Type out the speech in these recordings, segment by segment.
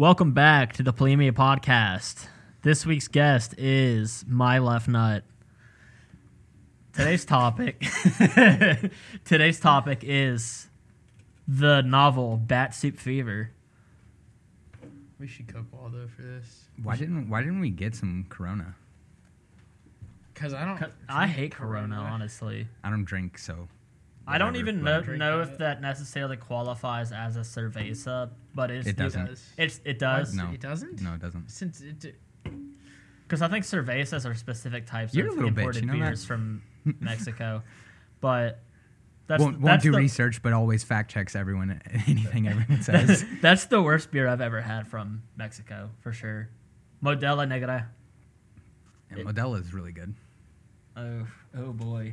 Welcome back to the Polemia Podcast. This week's guest is my left nut. Today's topic Today's topic is the novel Bat Soup Fever. We should cook Waldo for this. Why didn't Why didn't we get some Corona? Cause I don't. I hate Corona, honestly. I don't drink, so I don't even but- know, Drink know it. if that necessarily qualifies as a cerveza, but it's It doesn't. does. It's it does No. It doesn't. No, it doesn't. Since it. because I think cervezas are specific types You're of imported you know that? beers from Mexico, but that's won't won't do the, research, but always fact checks everyone anything everyone says. that's the worst beer I've ever had from Mexico for sure. Modelo Negra. and Modelo is really good. Oh, oh boy.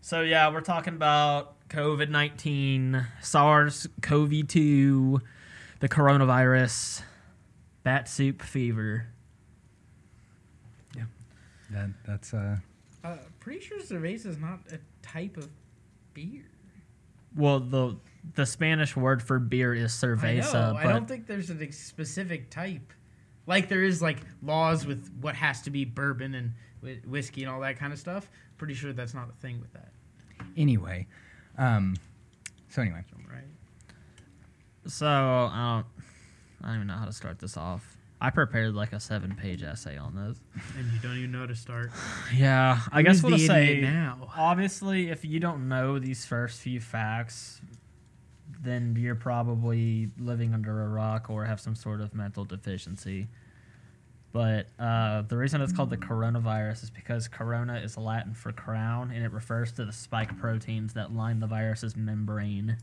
So yeah, we're talking about COVID nineteen, SARS CoV two, the coronavirus, bat soup fever. Yeah. That that's uh Uh, pretty sure cerveza is not a type of beer. Well, the the Spanish word for beer is cerveza. I cerveza, know. I don't think there's a specific type. Like there is like laws with what has to be bourbon and whiskey and all that kind of stuff. Pretty sure that's not a thing with that. anyway. Um so anyway. Right. so I don't I don't even know how to start this off. I prepared like a seven page essay on this. And you don't even know how to start. Yeah, I guess we'll the say now. obviously if you don't know these first few facts, then you're probably living under a rock or have some sort of mental deficiency. But uh, the reason it's called the coronavirus is because corona is Latin for crown, and it refers to the spike proteins that line the virus's membrane.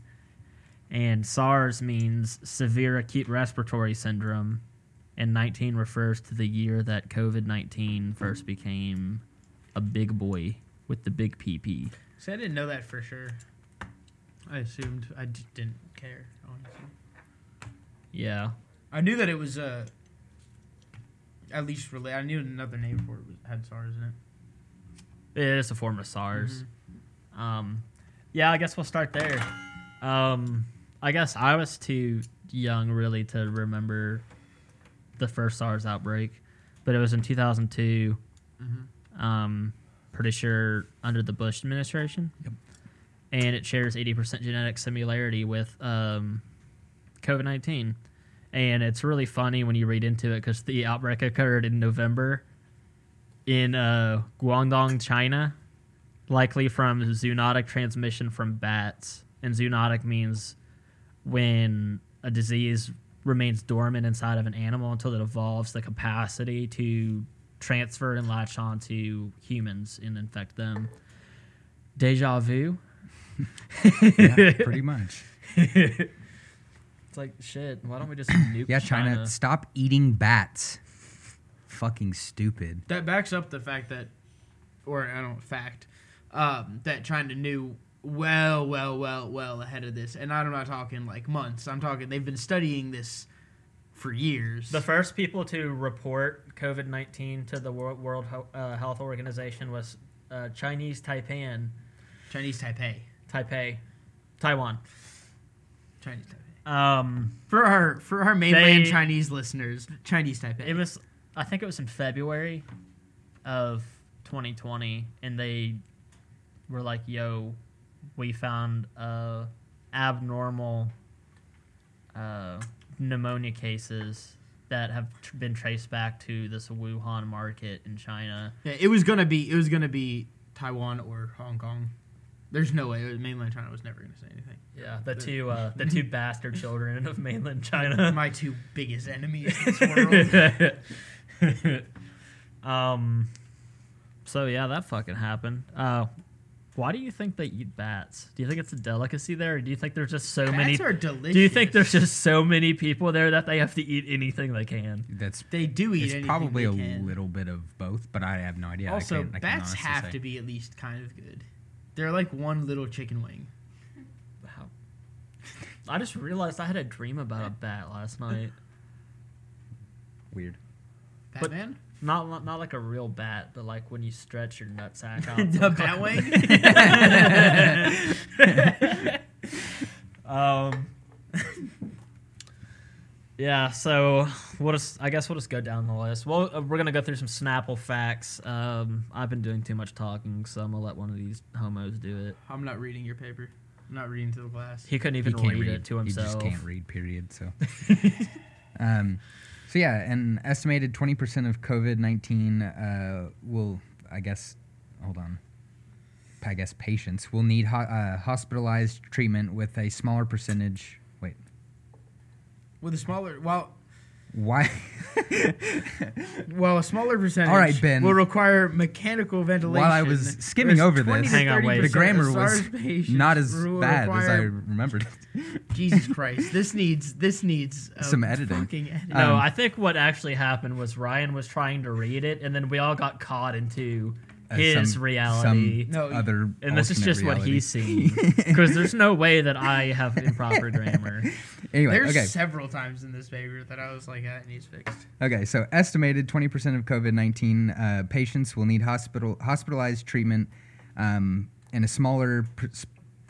And SARS means severe acute respiratory syndrome, and 19 refers to the year that COVID 19 first became a big boy with the big PP. See, I didn't know that for sure. I assumed. I just didn't care, honestly. Yeah. I knew that it was uh, at least related. I knew another name for it was, had SARS in it. It is a form of SARS. Mhm. Um, yeah, I guess we'll start there. Um, I guess I was too young really to remember the first SARS outbreak, but it was in 2002. Mhm. Um, pretty sure under the Bush administration. Yep. And it shares 80% genetic similarity with um, COVID 19. And it's really funny when you read into it because the outbreak occurred in November in uh, Guangdong, China, likely from zoonotic transmission from bats. And zoonotic means when a disease remains dormant inside of an animal until it evolves the capacity to transfer and latch onto humans and infect them. Deja vu. Yeah, pretty much. It's like shit. Why don't we just nuke Yeah, China, stop eating bats. Fucking stupid. That backs up the fact that, or I don't fact, um, that China knew well, well, well, well ahead of this, and I'm not talking like months. I'm talking they've been studying this for years. The first people to report COVID nineteen to the World, World uh, Health Organization was uh, Chinese Taipan, Chinese Taipei, Taipei, Taiwan. Chinese Taipei. Um, For our for our mainland They- Chinese listeners, Chinese Taipei. it was, I think it was in February of 2020, and they were like, "Yo, we found uh, abnormal uh, pneumonia cases." That have tr- been traced back to this Wuhan market in China. yeah, it was gonna be it was gonna be Taiwan or Hong Kong. There's no way mainland China was never gonna say anything. Yeah, the two uh, the two bastard children of mainland China. My two biggest enemies in this world. um, so yeah, that fucking happened. Uh, why do you think they eat bats? Do you think it's a delicacy there, or do you think there's just so many? Bats are delicious. Do you think there's just so many people there that they have to eat anything they can? That's they do eat it's anything probably they a can. little bit of both, but I have no idea. I also, can't- I can't bats have say. to be at least kind of good. They're like one little chicken wing. Wow. I just realized I had a dream about a bat last night. weird. But- Batman? Not not- not like a real bat, but like when you stretch your nutsack out. the Batwing? um, Yeah, so we'll just, I guess we'll just go down the list. Well, uh, we're gonna go through some Snapple facts. Um, I've been doing too much talking, so I'm gonna let one of these homos do it. I'm not reading your paper. I'm not reading to the class. He couldn't even can't read, read. it to himself. He himself. just can't read. Period. So. um, so yeah, an estimated twenty percent of COVID nineteen uh, will, I guess, hold on. I guess patients will need ho- uh, hospitalized treatment with a smaller percentage. Wait, With a smaller, well, why? well, a smaller percentage. All right, Ben. Will require mechanical ventilation. While I was skimming whereas over this, Hang on, wait. the grammar was not as bad as I remembered. Jesus Christ! This needs this needs uh, Some editing. Editing. No, Um, I think what actually happened was Ryan was trying to read it, and then we all got caught into his some- reality. Some No, other. and this is alternate just what reality. he's seeing. Because there's no way that I have improper grammar. Anyway, There's okay. several times in this paper that I was like, that needs fixed. Okay, so estimated 20% of COVID 19 uh, patients will need hospital hospitalized treatment, um, and a smaller per-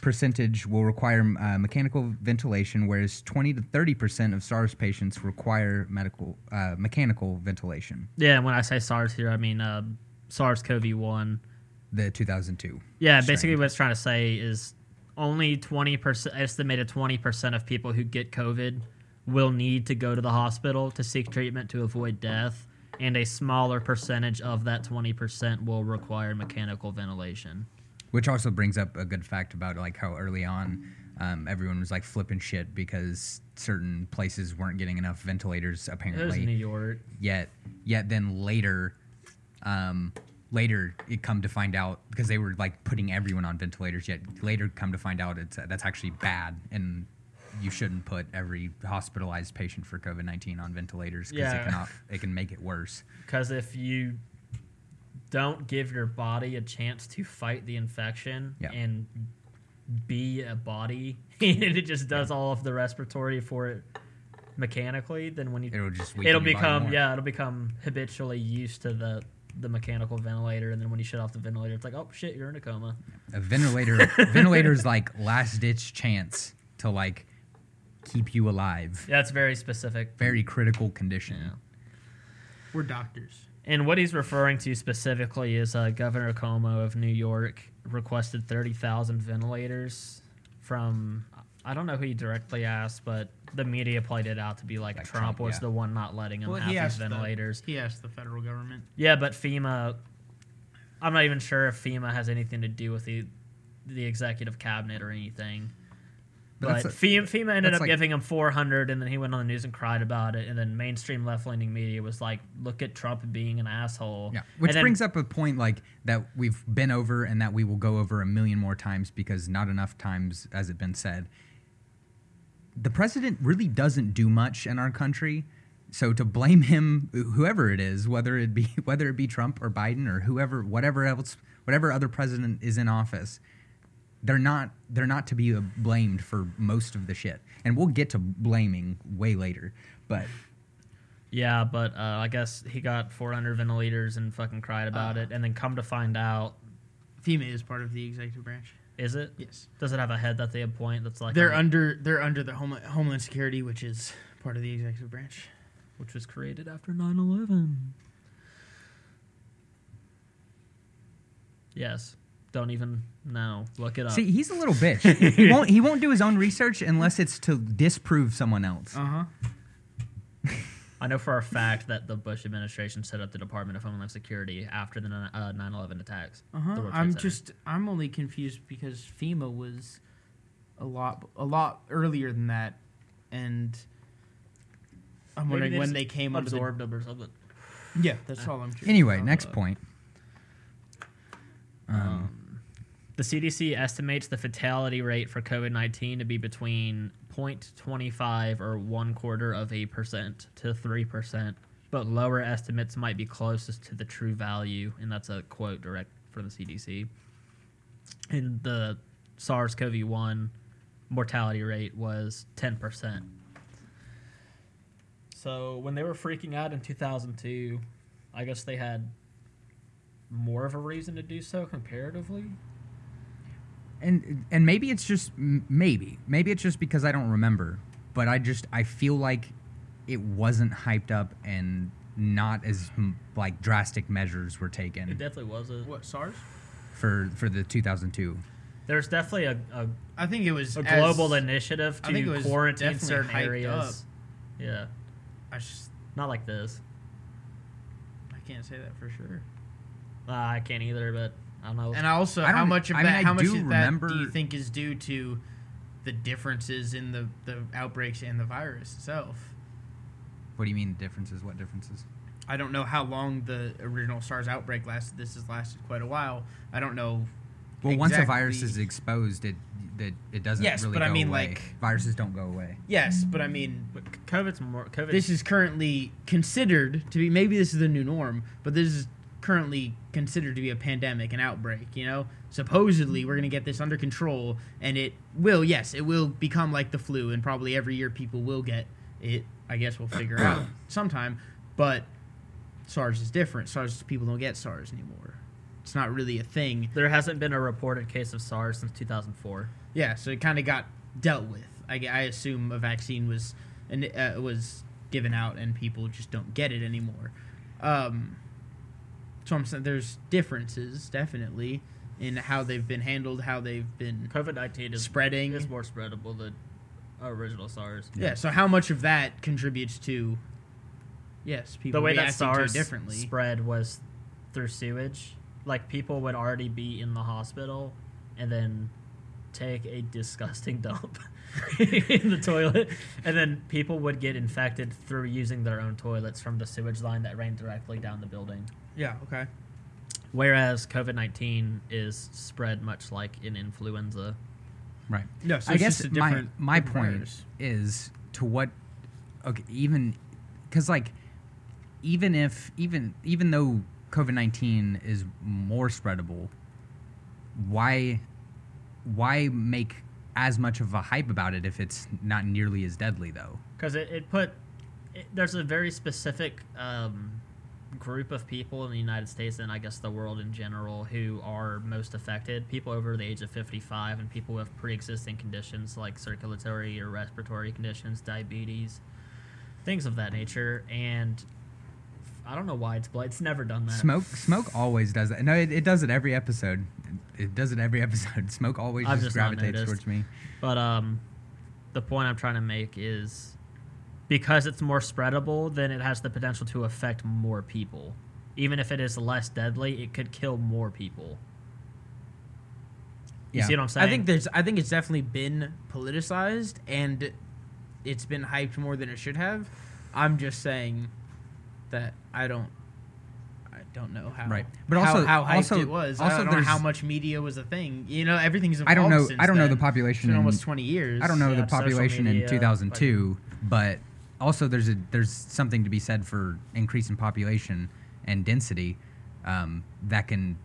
percentage will require uh, mechanical ventilation, whereas 20 to 30% of SARS patients require medical uh, mechanical ventilation. Yeah, and when I say SARS here, I mean uh, SARS-CoV-1. The 2002. Yeah, strain. basically what it's trying to say is only 20%, estimated 20% of people who get COVID will need to go to the hospital to seek treatment to avoid death, and a smaller percentage of that 20% will require mechanical ventilation. Which also brings up a good fact about like how early on um, everyone was like flipping shit because certain places weren't getting enough ventilators It was apparently. New York. yet yet then later um later it come to find out because they were like putting everyone on ventilators yet later come to find out it's that's actually bad and you shouldn't put every hospitalized patient for covid-19 on ventilators because Yeah. it cannot it can make it worse Because if you don't give your body a chance to fight the infection Yeah. and be a body, and it just does all of the respiratory for it mechanically, then when you it'll just it'll become yeah, it'll become habitually used to the the mechanical ventilator, and then when you shut off the ventilator, it's like oh shit, you're in a coma. a ventilator ventilator's like last ditch chance to like keep you alive That's very specific. very critical condition Yeah. We're doctors. And what he's referring to specifically is uh, Governor Cuomo of New York requested 30,000 ventilators from, I don't know who he directly asked, but the media played it out to be like, Like Trump, Trump, was yeah. the one not letting him Well, have he these ventilators. The, he asked the federal government. Yeah, but FEMA, I'm not even sure if FEMA has anything to do with the the executive cabinet or anything. But But, a- FEMA, FEMA ended up like- giving him 400, and then he went on the news and cried about it. And then mainstream left leaning media was like, "Look at Trump being an asshole." Yeah, which And then- brings up a point like that we've been over and that we will go over a million more times because not enough times has it been said. The president really doesn't do much in our country, so to blame him, whoever it is, whether it be whether it be Trump or Biden or whoever, whatever else, whatever other president is in office, they're not they're not to be blamed for most of the shit. And we'll get to blaming way later, but Yeah, but uh, I guess he got 400 ventilators and fucking cried about Uh. it. And then come to find out, FEMA is part of the executive branch. Is it? Yes. Does it have a head that they appoint that's like They're on- under they're under the Homeland Homeland Security, which is part of the executive branch. which was created after 9/11? Yes. Don't even know. Look it up. See, he's a little bitch. he won't he won't do his own research unless it's to disprove someone else. Uh huh. I know for a fact that the Bush administration set up the Department of Homeland Security after the ni- uh, 9/11 attacks. Uh-huh. I'm Center. just I'm only confused because FEMA was a lot a lot earlier than that, and I'm Maybe wondering they when they came under the absorbed them or something. yeah. That's all I'm. curious Anyway, about. next point. Um, Um, the CDC estimates the fatality rate for COVID 19 to be between 0.25 or one quarter of a percent to 3%, but lower estimates might be closest to the true value. And that's a quote direct from the CDC. And the SARS CoV 1 mortality rate was 10%. So when they were freaking out in 2002, I guess they had more of a reason to do so comparatively. And and maybe it's just maybe maybe it's just because I don't remember, but I just I feel like it wasn't hyped up and not as like drastic measures were taken. It definitely was a. What SARS? for for the 2002. There's definitely a, a, I think it was a as- global initiative I think it to was quarantine certain hyped areas. Yeah, I just not like this. I can't say that for sure. Uh, I can't either, but I don't know. And also, I how much of I that? I how much do of that do you think is due to the differences in the the outbreaks and the virus itself? What do you mean differences? What differences? I don't know how long the original SARS outbreak lasted. This has lasted quite a while. I don't know. Well, once a virus is exposed, it that it doesn't Yes, really but I go mean, away. like- viruses don't go away. Yes, but I mean, But COVID's more. COVID. this is currently considered to be maybe this is the new norm, but this is currently considered to be a pandemic, an outbreak. You know, supposedly we're gonna get this under control, and it will. Yes, it will become like the flu, and probably every year people will get it. I guess we'll figure out sometime, but SARS is different. SARS people don't get SARS anymore. It's not really a thing. there hasn't been a reported case of SARS since 2004. Yeah, so it kind of got dealt with. I, I assume a vaccine was and uh, was given out, and people just don't get it anymore. Um, so I'm saying there's differences definitely in how they've been handled, how they've been COVID 19 is spreading. is more spreadable than original SARS. Yeah. So how much of that contributes to? Yes, people the way that reacting to it SARS differently. spread was through sewage. Like people would already be in the hospital and then take a disgusting dump in the toilet, and then people would get infected through using their own toilets from the sewage line that ran directly down the building. Yeah. Okay. Whereas COVID nineteen is spread much like in influenza. Right. No. So I it's guess just a my my different point virus. is to what okay even because like even if even even though COVID nineteen is more spreadable, why why make as much of a hype about it if it's not nearly as deadly though? because it, it put it, there's a very specific um, group of people in the united states and i guess the world in general who are most affected people over the age of 55 and people with pre-existing conditions like circulatory or respiratory conditions diabetes things of that nature and i don't know why it's bla- it's never done that Smoke smoke always does that. No, it, it does it every episode. It does it every episode. Smoke always just just gravitates towards me. But um, the point I'm trying to make is because it's more spreadable, then it has the potential to affect more people. Even if it is less deadly, it could kill more people. You Yeah. see what I'm saying? I think there's. I think it's definitely been politicized and it's been hyped more than it should have. I'm just saying that I don't. I don't know how. Right. But also- how, hyped also- it was. also I don't know how much media was a thing. You know, everything's. I don't know. since I don't know the then. It's population. been in- almost 20 years. I don't know Yeah, the population media, in 2002, but also there's a there's something to be said for increase in population and density um, that can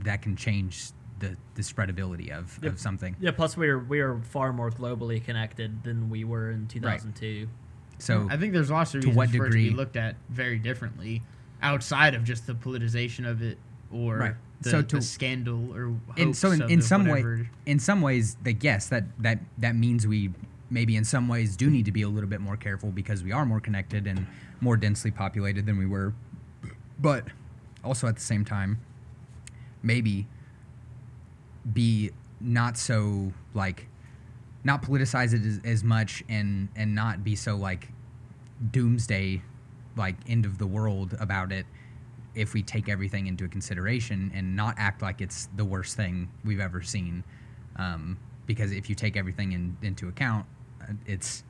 that can change the the spreadability of, Yep. of something. Yeah. Plus, we are we are far more globally connected than we were in 2002. So I think there's lots of To reasons what for it to be degree- looked at very differently, outside of just the politicization of it or Right. the, So the scandal or and so in, in the some way in some ways like yes that that that means we maybe in some ways do need to be a little bit more careful because we are more connected and more densely populated than we were. But also at the same time maybe be not so like not politicize it as, as much and and not be so like doomsday like end of the world about it if we take everything into consideration and not act like it's the worst thing we've ever seen. Um, because if you take everything in, into account it's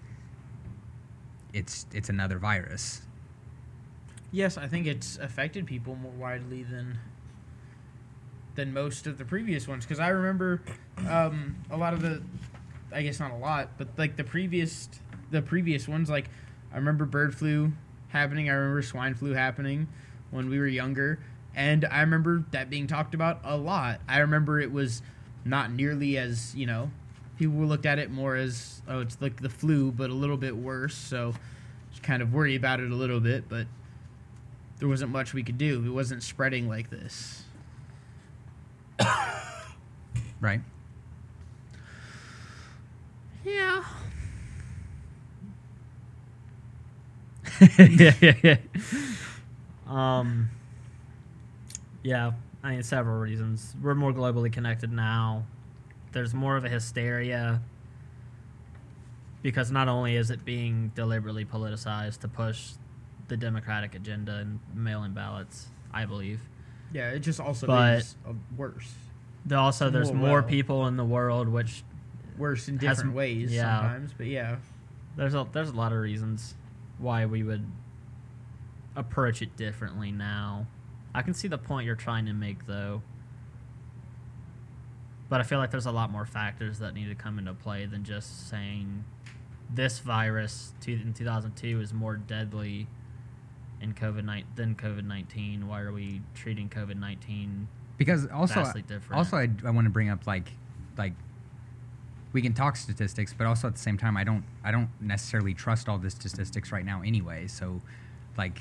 it's it's another virus Yes, I think it's affected people more widely than than most of the previous ones. Because I remember um, a lot of the, I guess not a lot, but like the previous the previous ones. Like I remember bird flu happening. I remember swine flu happening when we were younger, and I remember that being talked about a lot. I remember it was not nearly as you know people looked at it more as oh it's like the flu but a little bit worse. So just kind of worry about it a little bit, but there wasn't much we could do. It wasn't spreading like this. right Yeah. yeah, yeah, yeah. Um, yeah, I mean, several reasons. We're more globally connected now. There's more of a hysteria because not only is it being deliberately politicized to push the Democratic agenda and mail-in ballots, I believe. Yeah, it just also But- uh, worse. There also, there's More more well. people in the world, which Worse in Has- different ways yeah. sometimes, but yeah. there's a there's a lot of reasons why we would approach it differently now. I can see the point you're trying to make though. But I feel like there's a lot more factors that need to come into play than just saying this virus in 2002 is more deadly in COVID than COVID 19. Why are we treating COVID 19 because also vastly different? also I, I want to bring up like like we can talk statistics but also at the same time i don't i don't necessarily trust all the statistics right now anyway so like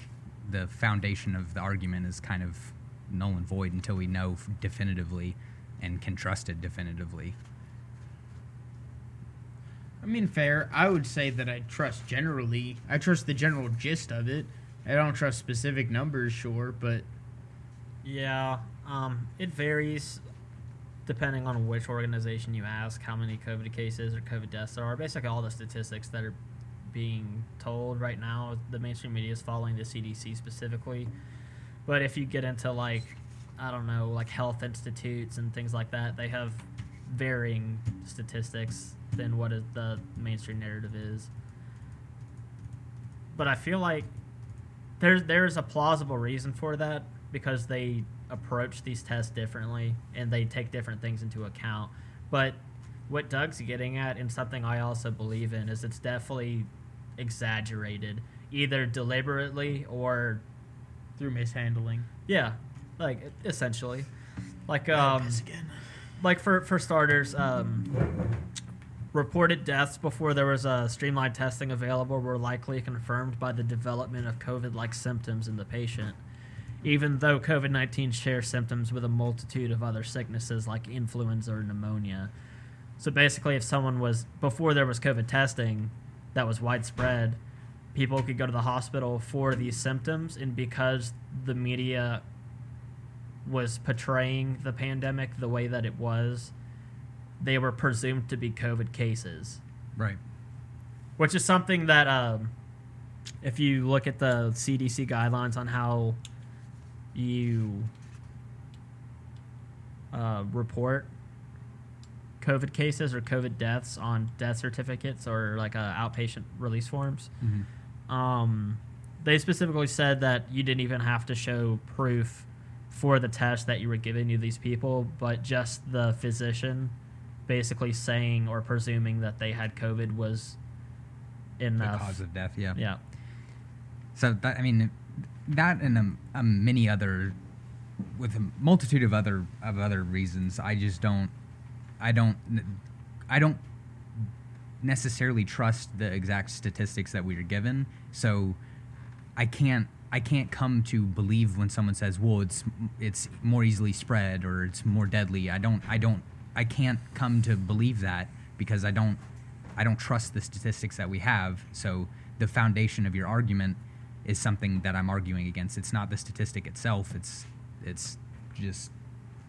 the foundation of the argument is kind of null and void until we know definitively and can trust it definitively I mean, fair. I would say that I trust generally. I trust the general gist of it. I don't trust specific numbers, sure, but Yeah, um, it varies depending on which organization you ask, how many COVID cases or COVID deaths there are. Basically, all the statistics that are being told right now, the mainstream media is following the CDC specifically. But if you get into like, I don't know, like health institutes and things like that, they have varying statistics than what is the mainstream narrative is. But I feel like there's there's a plausible reason for that because they approach these tests differently and they take different things into account. But what Doug's getting at and something I also believe in is it's definitely exaggerated, either deliberately or through mishandling. yeah, like essentially, like um, again. like for for starters, um, reported deaths before there was a streamlined testing available were likely confirmed by the development of COVID-like symptoms in the patient. Even though COVID 19 shares symptoms with a multitude of other sicknesses like influenza or pneumonia. So basically, if someone was, before there was COVID testing that was widespread, people could go to the hospital for these symptoms. And because the media was portraying the pandemic the way that it was, they were presumed to be COVID cases, right. Which is something that, um, if you look at the CDC guidelines on how you uh, report COVID cases or COVID deaths on death certificates or like uh, outpatient release forms, um, they specifically said that you didn't even have to show proof for the test that you were giving to these people, but just the physician basically saying or presuming that they had COVID was in the enough. cause of death yeah yeah. So that I mean, that and um, um, many other, with a multitude of other of other reasons, I just don't, I don't, I don't necessarily trust the exact statistics that we are given. So I can't I can't come to believe when someone says, "Well, it's it's more easily spread or it's more deadly." I don't I don't I can't come to believe that because I don't I don't trust the statistics that we have. So the foundation of your argument is something that I'm arguing against. It's not the statistic itself. It's it's just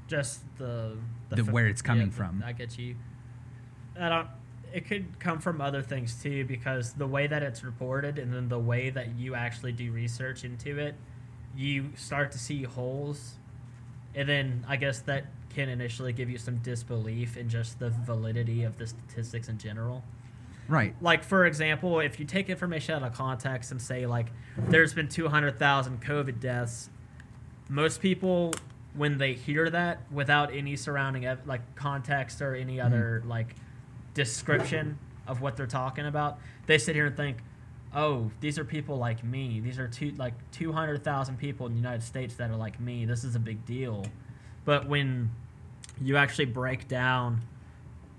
just the, The- f- where it's coming the- from. I get you. I don't. It could come from other things too, because the way that it's reported and then the way that you actually do research into it, you start to see holes, and then I guess that can initially give you some disbelief in just the validity of the statistics in general. Right. like for example, if you take information out of context and say like there's been 200,000 COVID deaths, most people when they hear that without any surrounding ev- like context or any mm-hmm. other like description of what they're talking about, they sit here and think, "Oh, these are people like me. These are two like 200,000 people in the United States that are like me. This is a big deal." But when you actually break down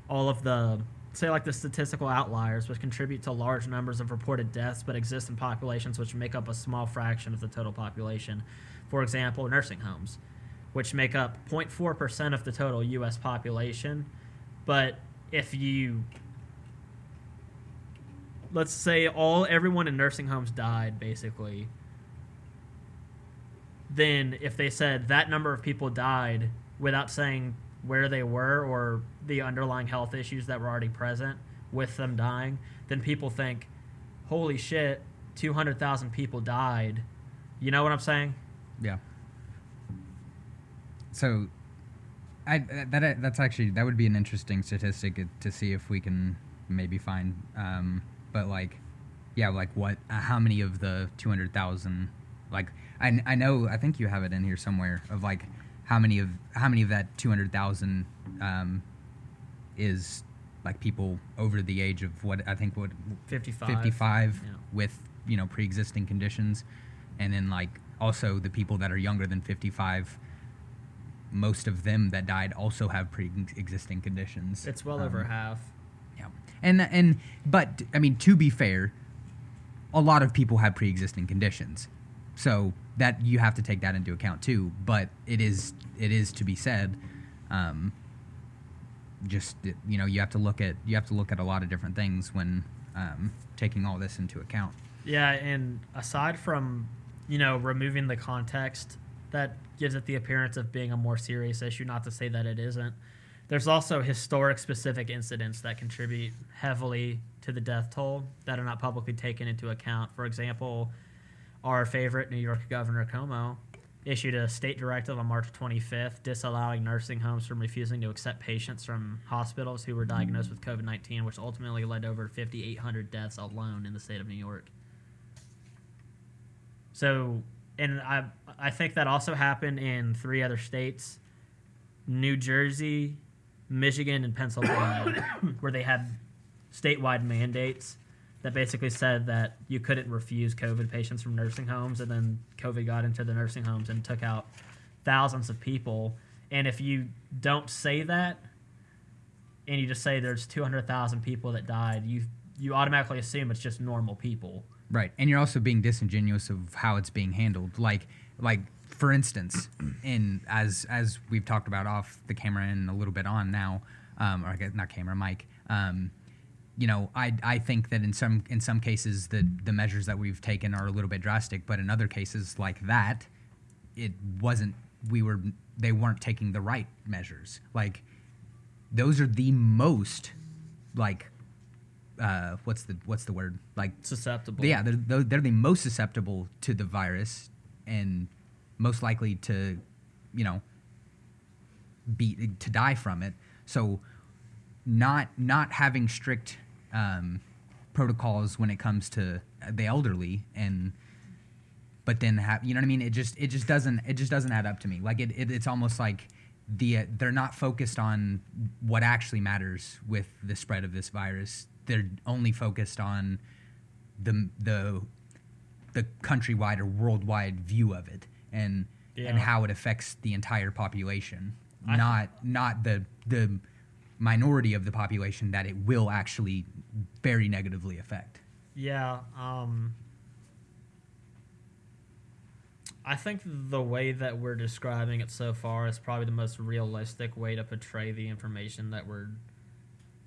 all of the say like the statistical outliers which contribute to large numbers of reported deaths but exist in populations which make up a small fraction of the total population for example nursing homes which make up 0.4% of the total US population but if you let's say all everyone in nursing homes died basically. Then if they said that number of people died without saying where they were or the underlying health issues that were already present with them dying, then people think, "Holy shit, 200,000 people died." You know what I'm saying? Yeah. So, I that that's actually that would be an interesting statistic to see if we can maybe find. Um, but like, yeah, like what? Uh, how many of the two hundred thousand? Like, I I know I think you have it in here somewhere of like how many of how many of that two hundred thousand um, is like people over the age of what I think what 55. 55 Yeah. with you know pre-existing conditions and then like also the people that are younger than 55 most of them that died also have pre-existing conditions. It's well over Um, half. yeah. And and but i mean to be fair a lot of people have pre-existing conditions. So that you have to take that into account too. But it is it is to be said um, just you know you have to look at you have to look at a lot of different things when um, taking all this into account. Yeah, and aside from, you know, removing the context that gives it the appearance of being a more serious issue, not to say that it isn't, there's also historic specific incidents that contribute heavily to the death toll that are not publicly taken into account. For example, our favorite New York Governor Cuomo issued a state directive on March 25th disallowing nursing homes from refusing to accept patients from hospitals who were diagnosed with COVID 19, which ultimately led to over 5,800 deaths alone in the state of New York. So, and I, I think that also happened in three other states New Jersey, Michigan, and Pennsylvania, where they had statewide mandates that basically said that you couldn't refuse COVID patients from nursing homes, and then COVID got into the nursing homes and took out thousands of people. And if you don't say that, and you just say there's 200,000 people that died, you you automatically assume it's just normal people. Right, and you're also being disingenuous of how it's being handled. Like, like for instance, in as as we've talked about off the camera and a little bit on now, um, or I guess not camera, mic. Um, you know, I I think that in some in some cases the the measures that we've taken are a little bit drastic, but in other cases like that, it wasn't. We were they weren't taking the right measures. Like, those are the most like uh, what's the what's the word like Susceptible. yeah, they're, they're the most susceptible to the virus and most likely to, you know, be to die from it. So, not not having strict um, protocols when it comes to the elderly and but then have you know what I mean? It just it just doesn't it just doesn't add up to me. Like it, it it's almost like the they're not focused on what actually matters with the spread of this virus. They're only focused on the the the countrywide or worldwide view of it and Yeah. and how it affects the entire population, I- not not the the minority of the population that it will actually very negatively affect. Yeah. Um, I think the way that we're describing it so far is probably the most realistic way to portray the information that we're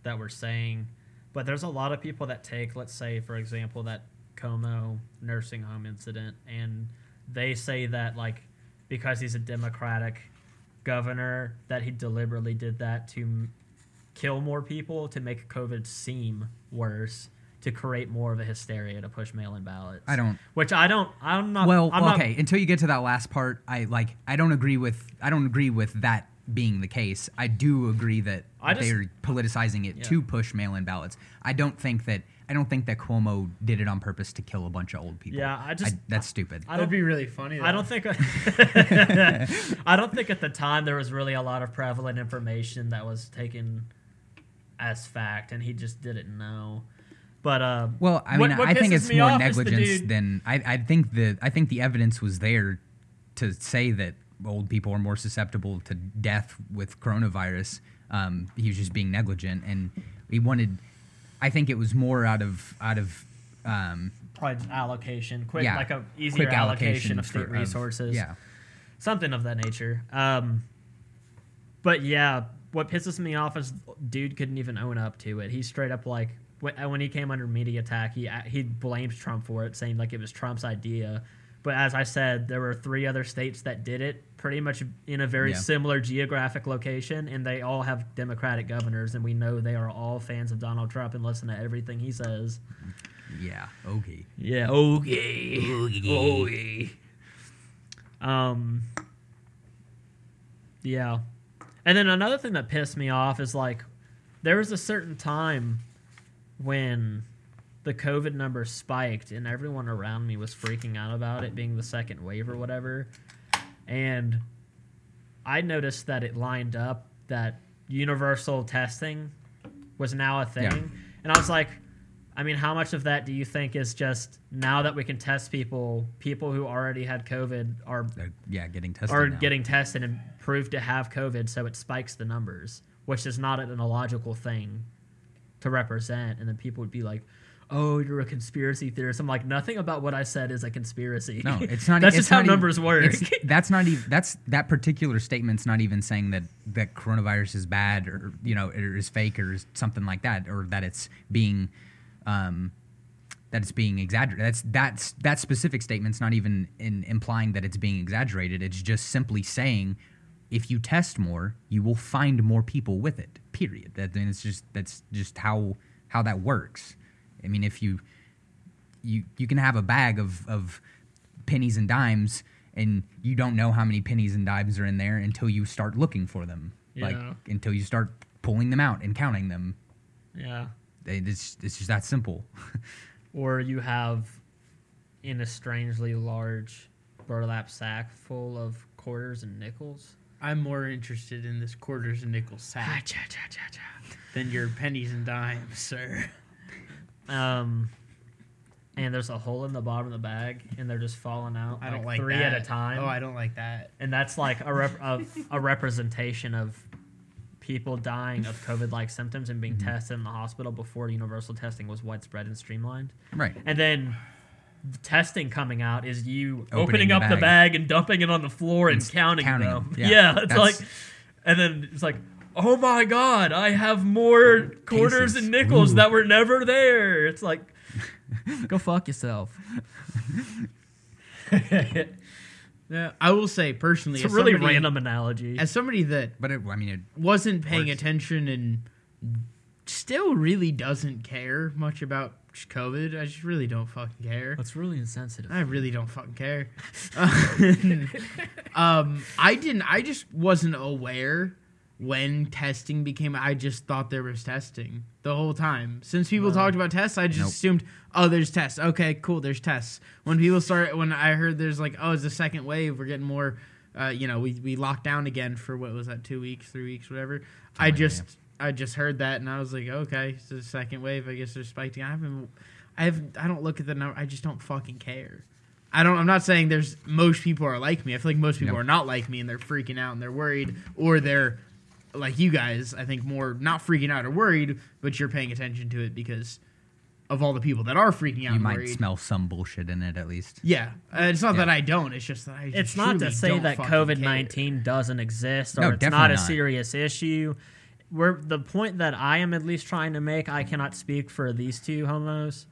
that we're saying. But there's a lot of people that take, let's say, for example, that Cuomo nursing home incident, and they say that like because he's a Democratic governor, that he deliberately did that to m- kill more people to make COVID seem worse, to create more of a hysteria to push mail-in ballots. I don't Which I don't. I'm not. well, I'm not- okay. Until you get to that last part, I like. I don't agree with. I don't agree with that being the case. I do agree that I just- they're politicizing it Yeah. to push mail-in ballots. I don't think that. I don't think that Cuomo did it on purpose to kill a bunch of old people. Yeah, I just- that's stupid. I That'd be really funny. I don't think. I don't think at the time there was really a lot of prevalent information that was taken as fact, and he just didn't know. But uh, Well, I mean, what I think pisses it's me more off is the negligence dude- than I, I think the I think the evidence was there to say that old people are more susceptible to death with coronavirus. Um, he was just being negligent, and he wanted. I think it was more out of out of um, probably allocation, quick, yeah, like a easier quick allocation, of state for- resources. yeah, something of that nature. Um, but yeah, what pisses me off is dude couldn't even own up to it. He straight up like when, when he came under media attack, he he blamed Trump for it, saying like it was Trump's idea. But as I said, there were three other states that did it, pretty much in a very Yeah. similar geographic location, and they all have Democratic governors, and we know they are all fans of Donald Trump and listen to everything he says. Yeah. Okay. Yeah. Okay. Okay. Um. Yeah. And then another thing that pissed me off is like, there was a certain time when the COVID numbers spiked and everyone around me was freaking out about it being the second wave or whatever. And I noticed that it lined up that universal testing was now a thing. Yeah. And I was like, I mean, how much of that do you think is just now that we can test people, people who already had COVID are They're, yeah, getting tested. are now. getting tested and proved to have COVID, so it spikes the numbers, which is not an illogical thing to represent. And then people would be like, "Oh, you're a conspiracy theorist." I'm like, nothing about what I said is a conspiracy. No, it's not. Even That's it's just how not e- numbers work. that's not even. That's that particular statement's not even saying that that coronavirus is bad or you know or is fake or is something like that or that it's being, um, that it's being exaggerated. That's that's that specific statement's not even in implying that it's being exaggerated. It's just simply saying. If you test more, you will find more people with it. Period. That and it's just that's just how how that works. I mean, if you you you can have a bag of of pennies and dimes and you don't know how many pennies and dimes are in there until you start looking for them like until you start pulling them out and counting them yeah. It's, it's just that simple Or you have in a strangely large burlap sack full of quarters and nickels. I'm more interested in this quarters and nickel sack Cha, cha, cha, cha. than your pennies and dimes, sir. Um, and there's a hole in the bottom of the bag, and they're just falling out. I don't like three that. at a time. Oh, I don't like that. and that's like a rep- a, a representation of people dying of COVID-like symptoms and being Mm-hmm. tested in the hospital before universal testing was widespread and streamlined. right And then the testing coming out is you opening, Opening the up the bag. bag and dumping it on the floor and, And counting, counting them. them. Yeah, Yeah, it's that's- like, and then it's like, oh my god, I have more quarters Cases. and nickels Ooh. that were never there. It's like, go fuck yourself. Yeah, I will say personally, It's a really somebody- random analogy. As somebody that but it, i mean it, wasn't paying Works. attention and still really doesn't care much about COVID, I just really don't fucking care. That's really insensitive. I really don't fucking care. um, I didn't. I just wasn't aware when testing became. I just thought there was testing the whole time. Since people No. talked about tests, I just Nope. assumed, oh, there's tests. Okay, cool. There's tests. When people start, when I heard there's like, oh, it's the second wave. We're getting more. Uh, you know, we we locked down again for what was that? Two weeks, three weeks, whatever. I like that, just. I just heard that and I was like, okay, it's the second wave. I guess there's spiking. I haven't, I haven't. I don't look at the number. I just don't fucking care. I don't. I'm not saying there's most people are like me. I feel like most people Yep. are not like me and they're freaking out and they're worried or they're like you guys. I think more not freaking out or worried, but you're paying attention to it because of all the people that are freaking out. you and might worried. smell some bullshit in it at least Yeah, uh, it's not Yeah. that I don't. It's just that I. Just it's not to say that COVID nineteen doesn't exist or No, it's not a not. serious issue. We're the point that I am at least trying to make. I cannot speak for these two homos.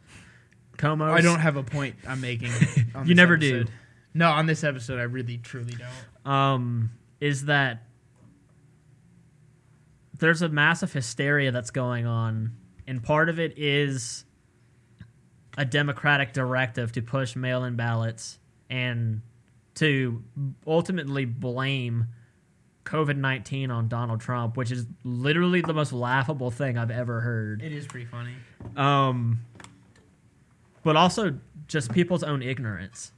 Comos. I don't have a point I'm making. on You this never do. No, on this episode, I really truly don't. um, is that there's a massive hysteria that's going on, and part of it is a democratic directive to push mail-in ballots and to ultimately blame COVID nineteen on Donald Trump, which is literally the most laughable thing I've ever heard. It is pretty funny. Um, but also just people's own ignorance.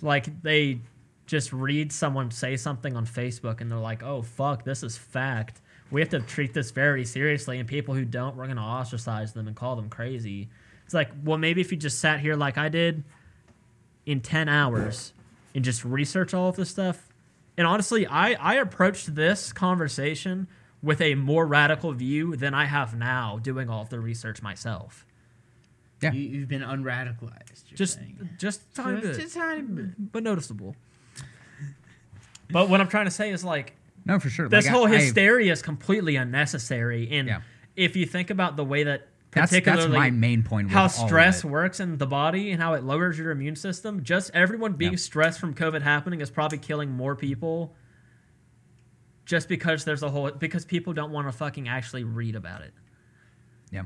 Like they just read someone say something on Facebook and they're like, "Oh fuck, this is fact. We have to treat this very seriously." And people who don't, we're gonna ostracize them and call them crazy. It's like, well, maybe if you just sat here like I did in ten hours and just research all of this stuff. And honestly, I I approached this conversation with a more radical view than I have now doing all of the research myself. Yeah. You, you've been unradicalized. Just saying. just tiny Just- bit, just tiny bit. but noticeable. But what I'm trying to say is like no for sure this Like, whole I- I- hysteria is completely unnecessary. And Yeah. if you think about the way that That's that's my main point. With how stress works in the body and how it lowers your immune system. Just everyone being Yeah. stressed from COVID happening is probably killing more people. Just because there's a whole because people don't want to fucking actually read about it. Yeah.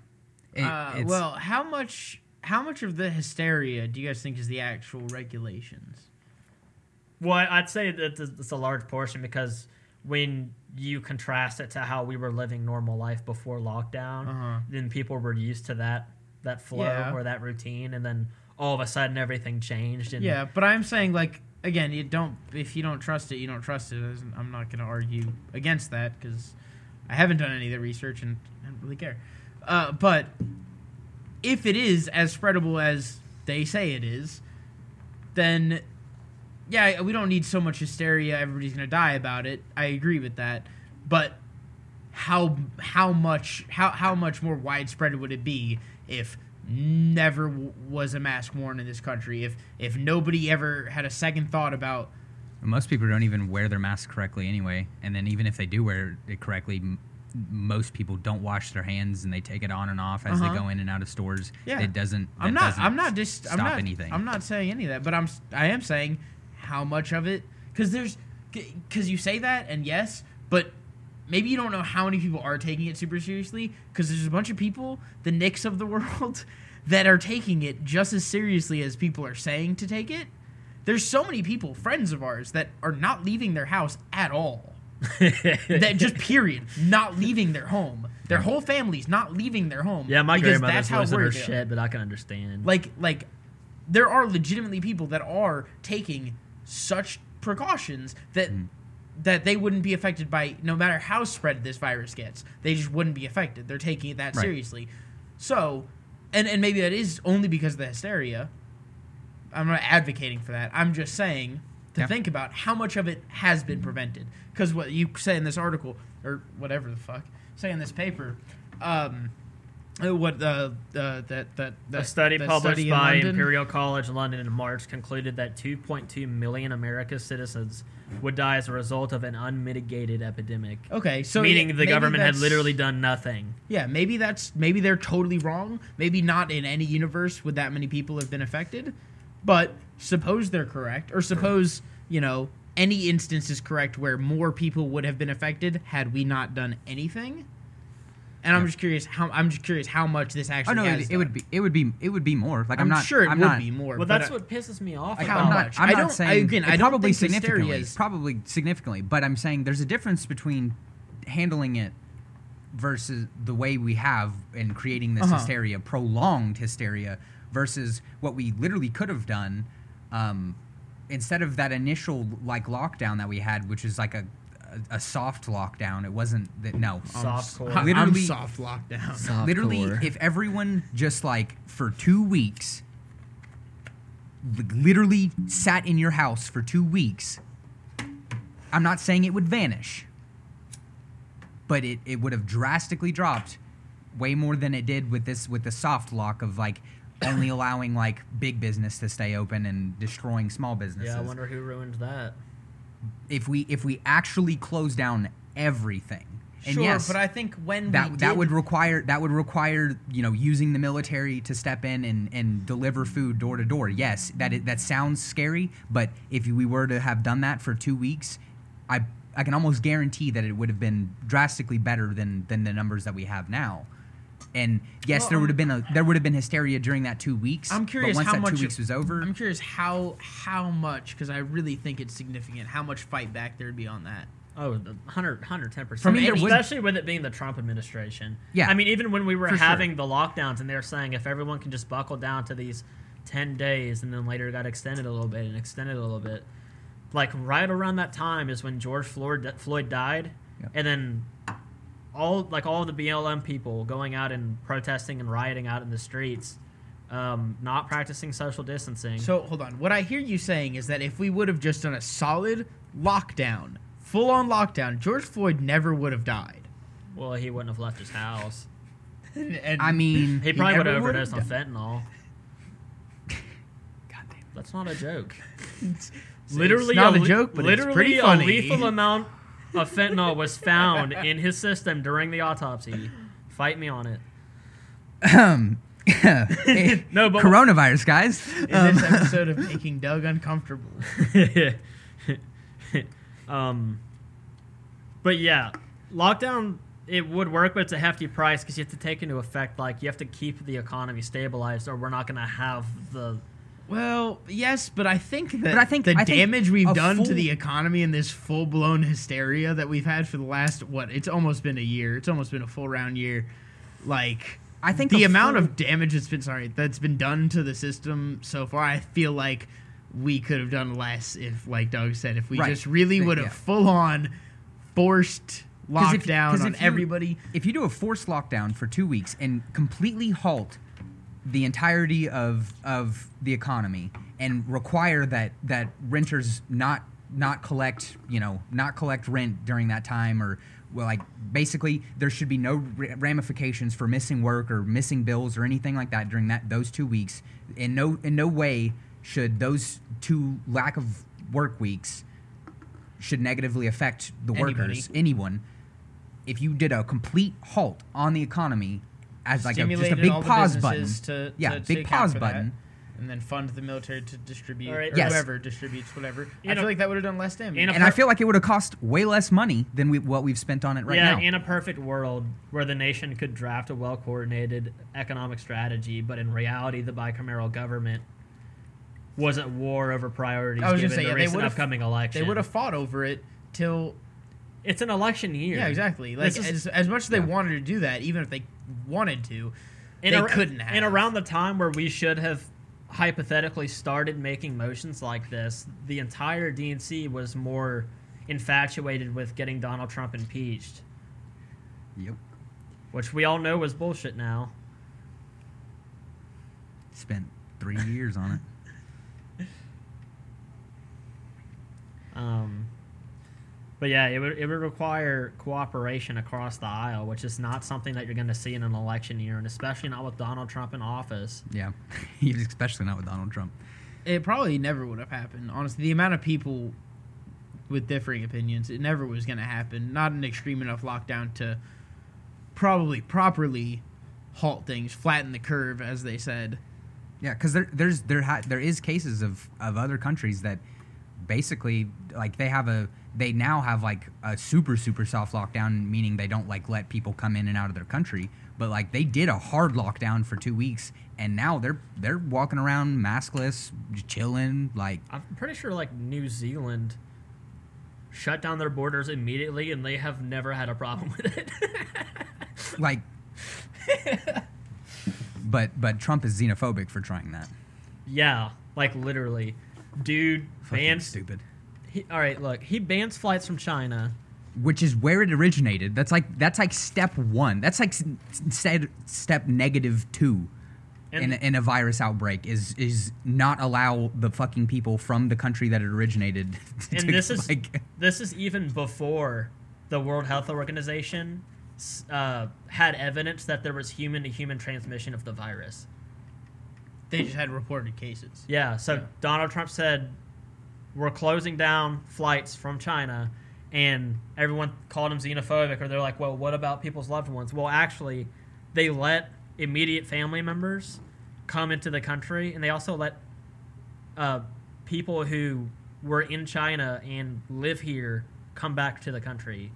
It- Uh, well, how much how much of the hysteria do you guys think is the actual regulations? Well, I- I'd say that it's it's a large portion because when you contrast it to how we were living normal life before lockdown, Uh-huh. then people were used to that that flow Yeah. or that routine, and then all of a sudden everything changed. And Yeah, but I'm saying like again, you don't if you don't trust it, you don't trust it. I'm not going to argue against that because I haven't done any of the research and I don't really care. Uh, but if it is as spreadable as they say it is, then yeah, we don't need so much hysteria. Everybody's going to die about it. I agree with that, but how how much how how much more widespread would it be if never w- was a mask worn in this country if if nobody ever had a second thought about Most people don't even wear their mask correctly anyway, and then even if they do wear it correctly, m- most people don't wash their hands and they take it on and off as Uh-huh. they go in and out of stores. Yeah. it doesn't. I'm not doesn't I'm not just I'm stop not anything. I'm not saying any of that but I'm I am saying how much of it. Cuz there's cuz you say that and yes but maybe you don't know how many people are taking it super seriously cuz there's a bunch of people the nicks of the world that are taking it just as seriously as people are saying to take it. There's so many people friends of ours that are not leaving their house at all. That just period not leaving their home. Their whole family's not leaving their home yeah, my because grandmother's that's how her but I can understand. like like there are legitimately people that are taking such precautions that Hmm. that they wouldn't be affected by no matter how spread this virus gets they just wouldn't be affected they're taking it that Right. seriously so and and maybe that is only because of the hysteria i'm not advocating for that i'm just saying to Yeah. think about how much of it has been prevented because what you say in this article or whatever the fuck say in this paper um what uh, uh, that that that a study that published study by London? Imperial College London in March concluded that 2.2 million America's citizens would die as a result of an unmitigated epidemic. Okay, so meaning yeah, the government had literally done nothing. Yeah, maybe that's maybe they're totally wrong. Maybe not in any universe would that many people have been affected. But suppose they're correct, or suppose you know any instance is correct where more people would have been affected had we not done anything. And I'm Yeah. just curious how I'm just curious how much this actually. Oh no, has it, it would be it would be it would be more. Like I'm, I'm, not sure it I'm would not, be more. Well, but that's I- what pisses me off. I, How about I'm not. much? I'm I not don't- saying I- again, I don't probably think significantly. is- Probably significantly, but I'm saying there's a difference between handling it versus the way we have in creating this Uh-huh. hysteria, prolonged hysteria, versus what we literally could have done. Um, instead of that initial like lockdown that we had, which is like a a, a soft lockdown. It wasn't that no. Soft core. I'm Literally- soft lockdown. Soft literally core. if everyone just like for two weeks literally sat in your house for two weeks i'm not saying it would vanish but it, it would have drastically dropped way more than it did with this with the soft lock of like only allowing like big business to stay open and destroying small businesses yeah, I wonder who ruined that. If we if we actually close down everything and sure, yes but I think when that we that would require that would require you know using the military to step in and, and deliver food door to door. Yes, that i- that sounds scary, but if we were to have done that for two weeks, I I can almost guarantee that it would have been drastically better than than the numbers that we have now. And yes, Well, there would have been a there would have been hysteria during that two weeks. I'm curious but once how that much two weeks was over, I'm curious how how much because I really think it's significant how much fight back there'd be on that. Oh, 100, 110%. From I mean, especially with it being the Trump administration. Yeah. I mean, even when we were For sure. having the lockdowns and they're saying if everyone can just buckle down to these 10 days and then later got extended a little bit and extended a little bit. Like right around that time is when George Floyd, Floyd died. Yeah. And then all like all the BLM people going out and protesting and rioting out in the streets, um, not practicing social distancing. So hold on. What I hear you saying is that if we would have just done a solid lockdown, full on lockdown, George Floyd never would have died. well, he wouldn't have left his house. And, and I mean, He probably would never have would overdosed on fentanyl. God damn. That's not a joke. it's literally not a le- joke, but it's literally pretty a funny. lethal amount of fentanyl was found in his system during the autopsy. Fight me on it. Um, No, but- coronavirus, guys. In Um, this episode of making Doug uncomfortable. um, but yeah, lockdown it would work, but it's a hefty price because you have to take into effect like you have to keep the economy stabilized, or we're not going to have the. Well, yes, but I think that But I think- the I think damage we've a done to the economy in this full blown hysteria that we've had for the last what? It's almost been a year. It's almost been a full round year. Like I think the amount full- of damage that's been sorry that's been done to the system so far. I feel like we could have done less if, like Doug said, if we Right. just really would have full on forced 'Cause if- on if you- everybody. If you do a forced lockdown for two weeks and completely halt the entirety of of the economy and require that that renters not not collect you know not collect rent during that time or well like basically there should be no ramifications for missing work or missing bills or anything like that during that those two weeks. In no in no way should those two lack of work weeks should negatively affect the Anybody. workers anyone. If you did a complete halt on the economy as like a, just a big pause button To, yeah to, big pause for that. button and then fund the military to distribute All right. or Yes. whoever distributes whatever. In I a- feel like that would have done less damage. in a and I feel like it would have cost way less money than we, what we've spent on it right yeah, now. in a perfect world where the nation could draft a well coordinated economic strategy, but in reality, the bicameral government was at war over priorities I was given gonna say, the yeah, they recent would've- upcoming election. they would have fought over it till It's an election year. yeah, exactly. Like is- as, as much as they Yeah. wanted to do that, even if they wanted to, and they ar- couldn't have. And around the time where we should have hypothetically started making motions like this, the entire DNC was more infatuated with getting Donald Trump impeached, Yep. which we all know was bullshit now. Spent three years on it. Um, but yeah, it would it would require cooperation across the aisle, which is not something that you're going to see in an election year, and especially not with Donald Trump in office. Yeah, especially not with Donald Trump. it probably never would have happened. Honestly, the amount of people with differing opinions, it never was going to happen. Not an extreme enough lockdown to probably properly halt things, flatten the curve, as they said. Yeah, because there, there's there ha- there is cases of of other countries that basically like they have a they now have like a super super soft lockdown, meaning they don't like let people come in and out of their country. But like they did a hard lockdown for two weeks, and now they're they're walking around maskless, chilling. Like I'm pretty sure like New Zealand shut down their borders immediately, and they have never had a problem with it. like. but but Trump is xenophobic for trying that. yeah, like literally, dude Fucking bans. stupid. He, all right, look, he bans flights from China. which is where it originated. That's like that's like step one. That's like said step negative two in, a, in a virus outbreak is is not allow the fucking people from the country that it originated. and to, this is like, this is even before the World Health Organization uh, had evidence that there was human to human transmission of the virus. They just had reported cases. Yeah, so Yeah. Donald Trump said we're closing down flights from China, and everyone called him xenophobic, or they're like, well, what about people's loved ones? Well, actually, they let immediate family members come into the country, and they also let uh, people who were in China and live here come back to the country.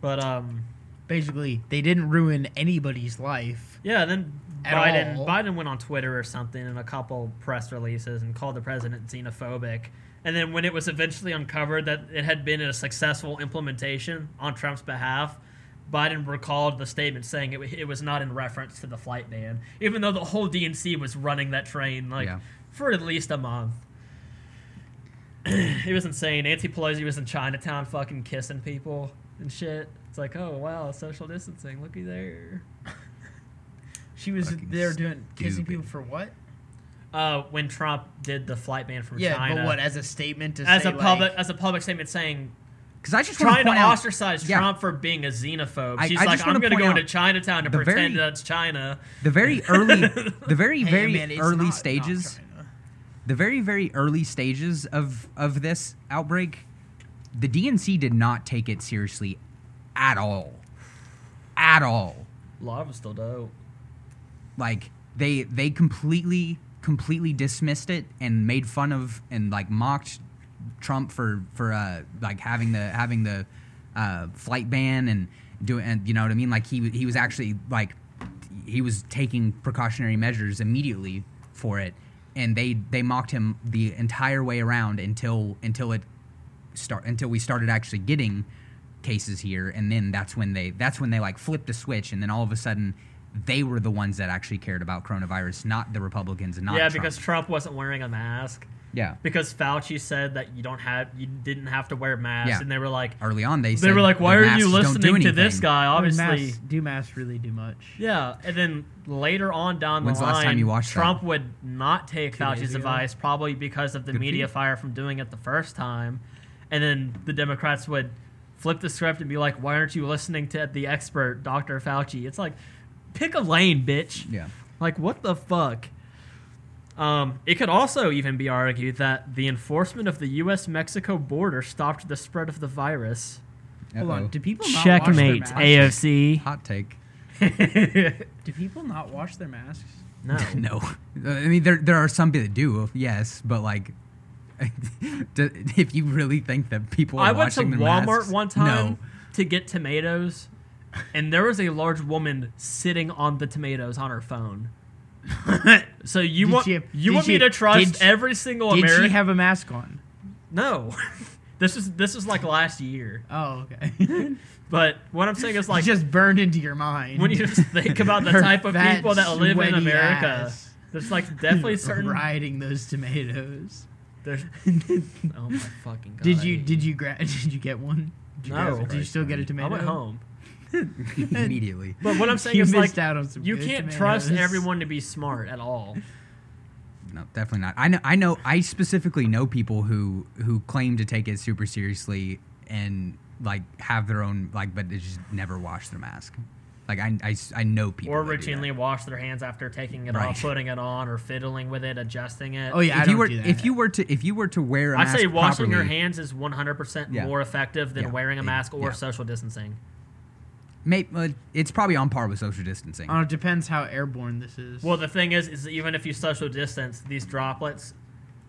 But um, Basically, they didn't ruin anybody's life. yeah, then At Biden all. Biden went on Twitter or something in a couple press releases and called the president xenophobic. And then when it was eventually uncovered that it had been a successful implementation on Trump's behalf, Biden recalled the statement saying it, it was not in reference to the flight ban, even though the whole DNC was running that train like Yeah. for at least a month. it was insane. Nancy Pelosi was in Chinatown fucking kissing people and shit. It's like, oh wow, social distancing. Looky there. She was Fucking there doing kissing stupid. people for what? Uh, when Trump did the flight ban from yeah, China, but what as a statement to as say a public like, as a public statement saying because I just want trying to point out ostracise Yeah. Trump for being a xenophobe. She's I like, I'm going to go out into Chinatown to pretend very- that's China. the very early, the very hey, very man, early not- not stages. China. the very very early stages of of this outbreak the dnc did not take it seriously at all at all A lot of them still don't. Like they they completely completely dismissed it and made fun of and like mocked Trump for for uh like having the having the uh flight ban and doing and you know what I mean? Like he he was actually like he was taking precautionary measures immediately for it. And they they mocked him the entire way around until until it start until we started actually getting cases here. And then that's when they that's when they like flipped the switch. And then all of a sudden they were the ones that actually cared about coronavirus not the republicans and not yeah, Trump. because Trump wasn't wearing a mask. yeah Because Fauci said that you don't have, you didn't have to wear masks, Yeah. and they were like, early on they they said were like, why are you masks don't do listening to this guy? Obviously, masks, do masks really do much? Yeah, and then later on down When's the the line, last time you watched that? Trump would not take Two Fauci's advice, probably because of the Good media you. fire from doing it the first time, and then the Democrats would flip the script and be like, "Why aren't you listening to the expert, Dr. Fauci?" It's like, pick a lane, bitch. yeah Like, what the fuck? Um, it could also even be argued that the enforcement of the U.S.-Mexico border stopped the spread of the virus. Hold on, Uh-oh. do people not Checkmate, wash their masks? AOC. hot take Do people not wash their masks? no. no i mean there there are some that do yes but like do- if you really think that people are I went to washing their Walmart masks, one time no to get tomatoes, and there was a large woman sitting on the tomatoes on her phone. So you Did want she- you want me to trust every single Did American? Did she have a mask on? no. this is this is like last year. Oh, okay. But what I'm saying is like just burned into your mind. when you just think about the type of fat, people that live in America, ass. there's like definitely certain. riding those tomatoes. There's, oh my fucking god! Did you did you gra- did you get one? Did you, No. did you still get a tomato? I went home. immediately But what I'm saying you is like out on some. you can't trust everyone to be smart at all. No, definitely not. I know. I know. I specifically know people who who claim to take it super seriously and like have their own like, but they just never wash their mask. Like I, I, I know people. or that do that. routinely wash their hands after taking it Right. off, putting it on, or fiddling with it, adjusting it. Oh yeah, I If you don't were if you were to if you were to wear a I'd say washing your hands is 100% more effective than Yeah. wearing a mask or yeah. social distancing. May, uh, it's probably on par with social distancing. Oh, it depends how airborne this is. Well, the thing is, is that even if you social distance, these droplets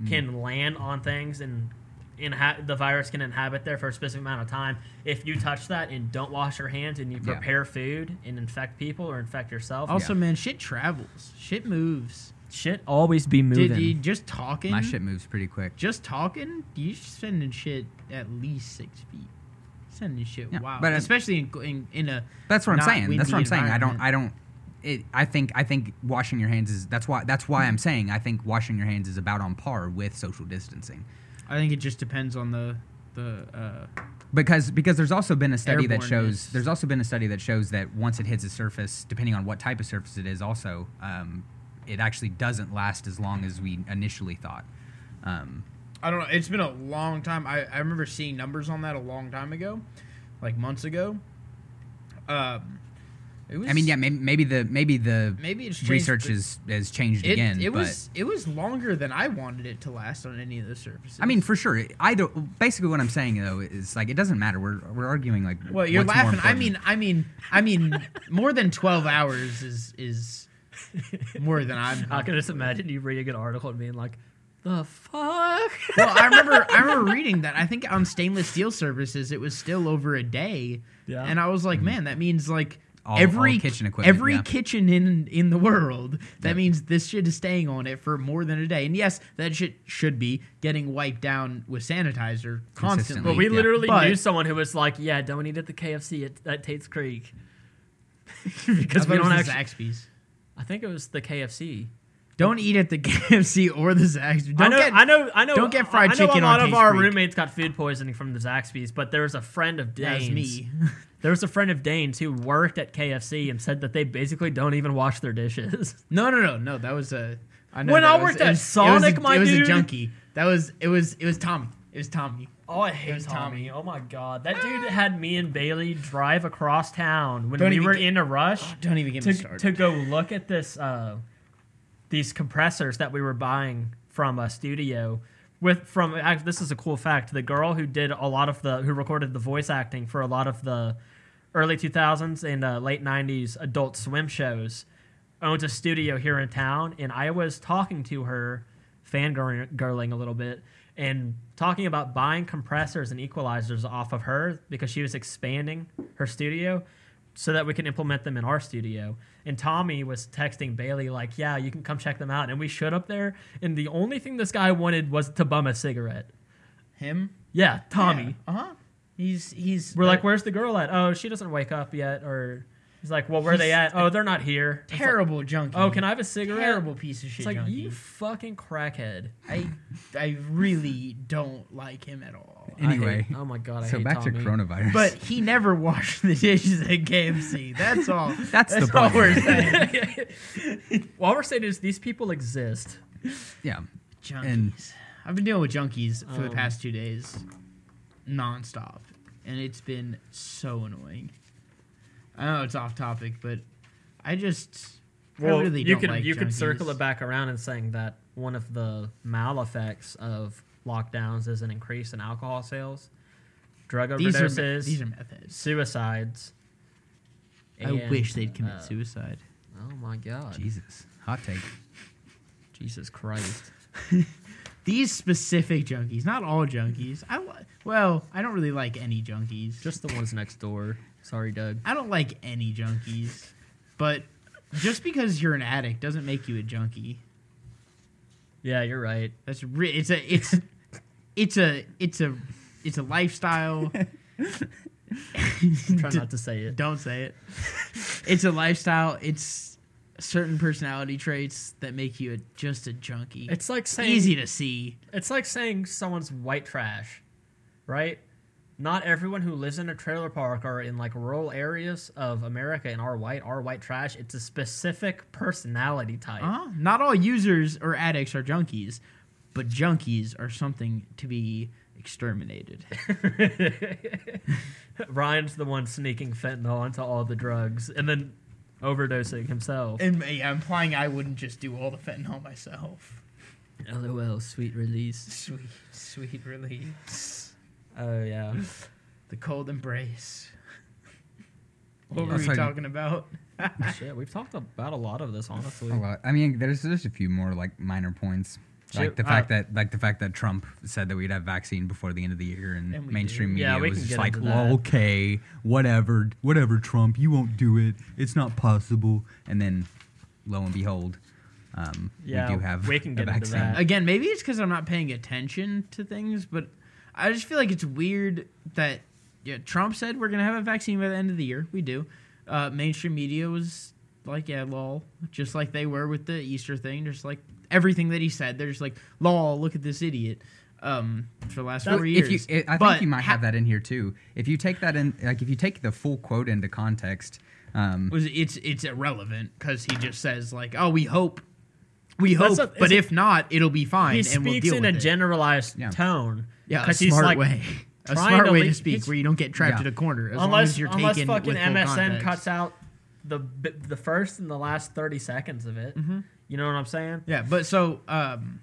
Mm. can land on things and inha- the virus can inhabit there for a specific amount of time. If you touch that and don't wash your hands and you Yeah. prepare food and infect people or infect yourself, also, yeah. man, shit travels. Shit moves. shit always be moving. Did you just talking? My shit moves pretty quick. Just talking? You're sending shit at least six feet. Sending shit. Yeah, wow. but, uh, especially in, in in a. That's what I'm saying. That's what I'm saying. I don't. I don't. It, I think. I think washing your hands is. That's why. That's why I'm saying. I think washing your hands is about on par with social distancing. I think it just depends on the the. Uh, Because because there's also been a study that shows there's also been a study that shows that once it hits a surface, depending on what type of surface it is, also um, it actually doesn't last as long as we initially thought. Um, I don't know. It's been a long time. I, I remember seeing numbers on that a long time ago, like months ago. Um, it was. I mean, yeah, maybe, maybe the maybe the Maybe it's changed, research but is has changed It, again. it but was it was longer than I wanted it to last on any of the surfaces. I mean, for sure. Either basically, what I'm saying though is like it doesn't matter. We're we're arguing like. well, you're what's more laughing. I mean, I mean, I mean, more than twelve hours is is more than I'm. I can just imagine you reading an article and being like, "The fuck." well, I remember I remember reading that. I think on stainless steel surfaces it was still over a day. Yeah. And I was like, mm-hmm. man, that means like All- every all kitchen equipment, every yeah. kitchen in in the world. That Yep. means this shit is staying on it for more than a day. And yes, that shit should be getting wiped down with sanitizer constantly. Consistently. But we Yeah. literally But- knew someone who was like, "Yeah, don't eat at the KFC at, at Tate's Creek," because we don't the actually. Zaxby's. I think it was the KFC. Don't eat at the KFC or the Zaxby's. Don't I know, get, I know, I know. don't get fried chicken on. I know chicken A lot of our Creek. roommates got food poisoning from the Zaxby's, but there was a friend of Dane's. me. There was a friend of Dane's who worked at KFC and said that they basically don't even wash their dishes. No, no, no, no. That was a. I know When I worked at was- Sonic, it a, my it was dude. a junkie. That was it. Was it was Tommy? It was Tommy. Oh, I hate was Tommy. Oh my god, that dude had me and Bailey drive across town when Don't we were get- in a rush. Don't even get me started. to go look at this uh, these compressors that we were buying from a studio with from this is a cool fact the girl who did a lot of the who recorded the voice acting for a lot of the early 2000s and uh, late 90s Adult Swim shows, owns a studio here in town, and I was talking to her, fangirling a little bit, and talking about buying compressors and equalizers off of her because she was expanding her studio so that we can implement them in our studio. And Tommy was texting Bailey like, "Yeah, you can come check them out." And we showed up there, and the only thing this guy wanted was to bum a cigarette. Him? Yeah, Tommy. Uh huh. He's he's. We're like, "Where's the girl at?" Oh, she doesn't wake up yet. Or he's like, "Well, where are they at?" Oh, they're not here. It's like, terrible junkie. oh, can I have a cigarette? Terrible piece of shit It's like junkie. you fucking crackhead. I I really don't like him at all. I hate- Anyway, oh my god, I so hate back Tommy. to coronavirus. But he never washed the dishes at KFC. That's all. That's the all point. we're saying. All we're saying is these people exist. yeah, Junkies. And- I've been dealing with junkies for the Um, past two days, nonstop, and it's been so annoying. I know it's off topic, but I just I Well, really you don't could like you could circle it back around and saying that one of the mal effects of lockdowns is an increase in alcohol sales, drug These are overdoses, these are methods. suicides. I and, wish they'd commit uh, suicide. Oh my god, Jesus, hot take. Jesus Christ! These specific junkies, not all junkies. I li- well, I don't really like any junkies. Just the ones next door. Sorry, Doug. I don't like any junkies, but just because you're an addict doesn't make you a junkie. Yeah, you're right. That's re- it's a it's it's a it's a it's a lifestyle. Try not to say it. Don't say it. It's a lifestyle. It's certain personality traits that make you a, just a junkie. It's like saying easy to see. It's like saying someone's white trash, right? Not everyone who lives in a trailer park or in like rural areas of America and are white are white trash. It's a specific personality type. Uh-huh. Not all users or addicts are junkies, but junkies are something to be exterminated. Ryan's the one sneaking fentanyl into all the drugs and then overdosing himself. and yeah, implying I wouldn't just do all the fentanyl myself. LOL, sweet release. Sweet, sweet release. Oh yeah. The cold embrace. What Yeah. were we Sorry. talking about? Shit, we've talked about a lot of this, honestly. A lot. I mean, there's just a few more like minor points, like Shoot, the uh, fact that like the fact that Trump said that we'd have vaccine before the end of the year, and, And mainstream did. media Yeah, was just like, well, okay, whatever, whatever, Trump, you won't do it. It's not possible. And then, lo and behold, um, Yeah, we do have we can a get into vaccine. that. Again, maybe it's because I'm not paying attention to things, but I just feel like it's weird that yeah, Trump said we're gonna have a vaccine by the end of the year. We do. Uh, mainstream media was like, yeah, lol, just like they were with the Easter thing. Just like everything that he said, they're just like, lol, look at this idiot. Um, for the last That- four If years. you, I think But you might ha- have that in here too. If you take that in, like if you take the full quote into context, um, was it's it's irrelevant because he just says like, "Oh, we hope, we hope, a- but it's a- if not, it'll be fine." he and speaks we'll deal in with a it. generalized Yeah. tone. yeah, a 'cause he's like way, a trying smart to way to speak where you don't get trapped Yeah. in a corner as long unless as you're unless taken fucking with full MSM context. cuts out the the first and the last thirty seconds of it. Mm-hmm. You know what I'm saying? Yeah, but so, um,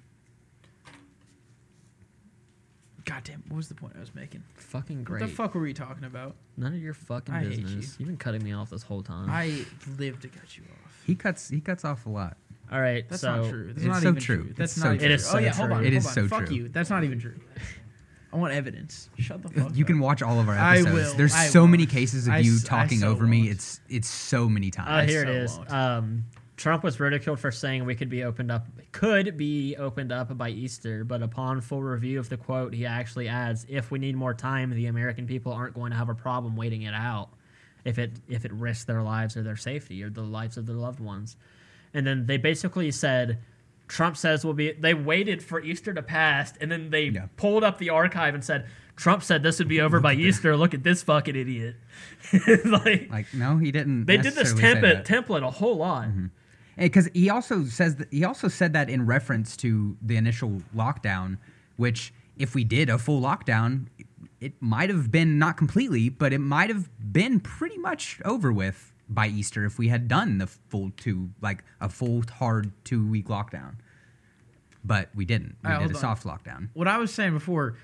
goddamn, what was the point I was making? Fucking What great. the fuck were we talking about? None of your fucking I hate business. You've been cutting me off this whole time. I live to cut you off. he cuts he cuts off a lot. All right, That's so not true. That's it's not so even true. true. It's That's so not even true. It is so oh yeah, true. hold on. It hold is on. so Fuck true. you. That's not even true. I want evidence. Shut the fuck You up. can watch all of our I episodes. will. There's I so won't. many cases of I you s- I talking so over me. won't. It's it's so many Uh, times. here it so is. won't. Um, Trump was ridiculed for saying we could be opened up, could be opened up by Easter, but upon full review of the quote, he actually adds, "If we need more time, the American people aren't going to have a problem waiting it out, if it if it risks their lives or their safety or the lives of their loved ones." And then they basically said, Trump says we'll be. They waited for Easter to pass, and then they Yeah. pulled up the archive and said, "Trump said this would be over by Easter. Look at this fucking idiot." like like no, he didn't. they did this template template a whole lot. Mm-hmm. Eh, because he also says that, he also said that in reference to the initial lockdown, which if we did a full lockdown, it might have been not completely, but it might have been pretty much over with by Easter if we had done the full two, like a full hard two week lockdown. But we didn't. We right, did a on. soft lockdown. What I was saying before,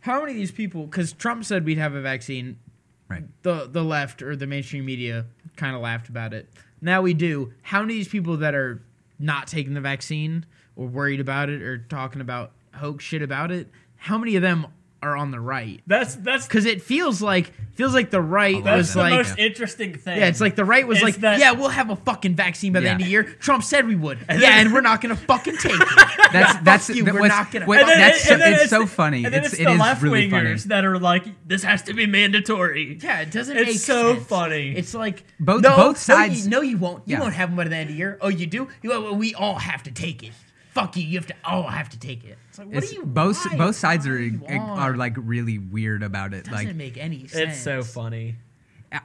how many of these people? Because Trump said we'd have a vaccine Right. the the left or the mainstream media kind of laughed about it. Now we do. How many of these people that are not taking the vaccine or worried about it or talking about hoax shit about it? How many of them are on the right? That's that's Because it feels like feels like the right lot that's was the like most interesting thing. yeah, it's like the right was like, that- yeah, we'll have a fucking vaccine by the Yeah. end of the year. Trump said we would. And yeah, then- and we're not gonna fucking take it. That's that's you, that we're was- not gonna- what- And then- that's so, then it's so funny. And It's, it's, it the left really funny. wingers that are like, this has to be mandatory. Yeah, it doesn't It's make so sense. funny. It's like Both- no, both no, sides- you, no, you won't. You Yeah. won't have them by the end of the year. Oh, you do. You, well, we all have to take it. Fuck you. You have to Oh, I have to take it. It's like what It's do you? both why? both sides are are like really weird about it. doesn't Like make any sense. It's so funny.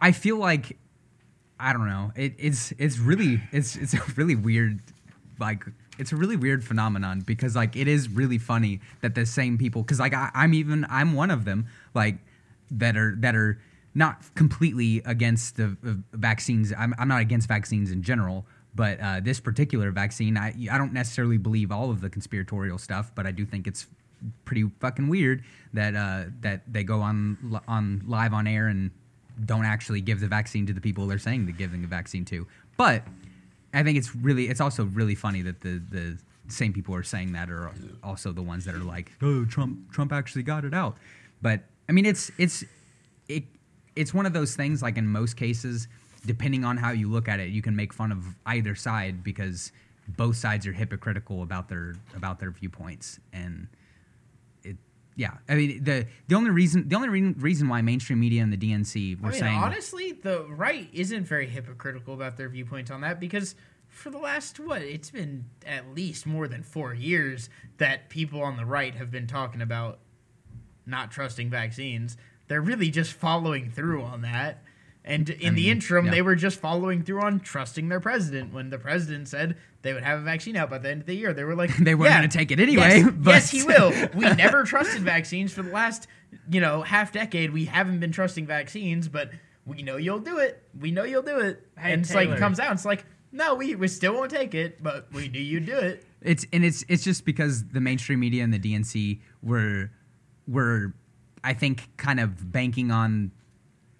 I feel like I don't know. It, it's it's really it's it's a really weird like it's a really weird phenomenon because like it is really funny that the same people because like I, I'm even I'm one of them like that are that are not completely against the uh, vaccines. I'm I'm not against vaccines in general. But uh, this particular vaccine, I I don't necessarily believe all of the conspiratorial stuff, but I do think it's pretty fucking weird that uh, that they go on on live on air and don't actually give the vaccine to the people they're saying they're giving the vaccine to. But I think it's really it's also really funny that the the same people are saying that are also the ones that are like, oh, Trump Trump actually got it out. But I mean, it's it's it it's one of those things. Like in most cases, depending on how you look at it, you can make fun of either side because both sides are hypocritical about their about their viewpoints and it yeah i mean the the only reason the only re- reason why mainstream media and the dnc were I mean, saying honestly, the right isn't very hypocritical about their viewpoints on that because for the last what it's been at least more than four years that people on the right have been talking about not trusting vaccines. They're really just following through on that. And in the mean, interim, yeah. they were just following through on trusting their president. When the president said they would have a vaccine out by the end of the year, they were like, They weren't "Yeah, gonna take it anyway, Yes, but- yes, he will. We never trusted vaccines for the last, you know, half decade. We haven't been trusting vaccines, but we know you'll do it. We know you'll do it. Hey, and it's like it comes out. It's like, no, we, we still won't take it, but we knew you'd do it. it's and it's it's just because the mainstream media and the dnc were were i think kind of banking on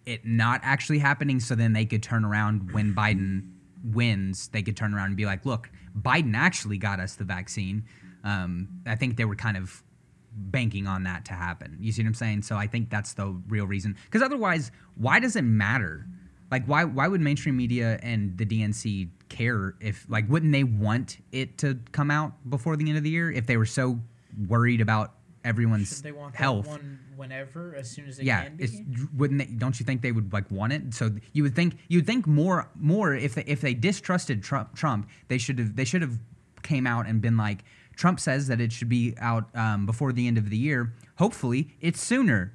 it not actually happening so then they could turn around when biden wins they could turn around and be like look biden actually got us the vaccine. Um, i think they were kind of banking on that to happen. You see what i'm saying? So i think that's the real reason. Because otherwise why does it matter? Like why why would mainstream media and the DNC care if like wouldn't they want it to come out before the end of the year if they were so worried about everyone's They want health? one whenever, as soon as they yeah, can be. it's, wouldn't they, don't you think they would like want it? So you would think you would think more more if they, if they distrusted Trump Trump they should have they should have came out and been like Trump says that it should be out um, before the end of the year. Hopefully, it's sooner.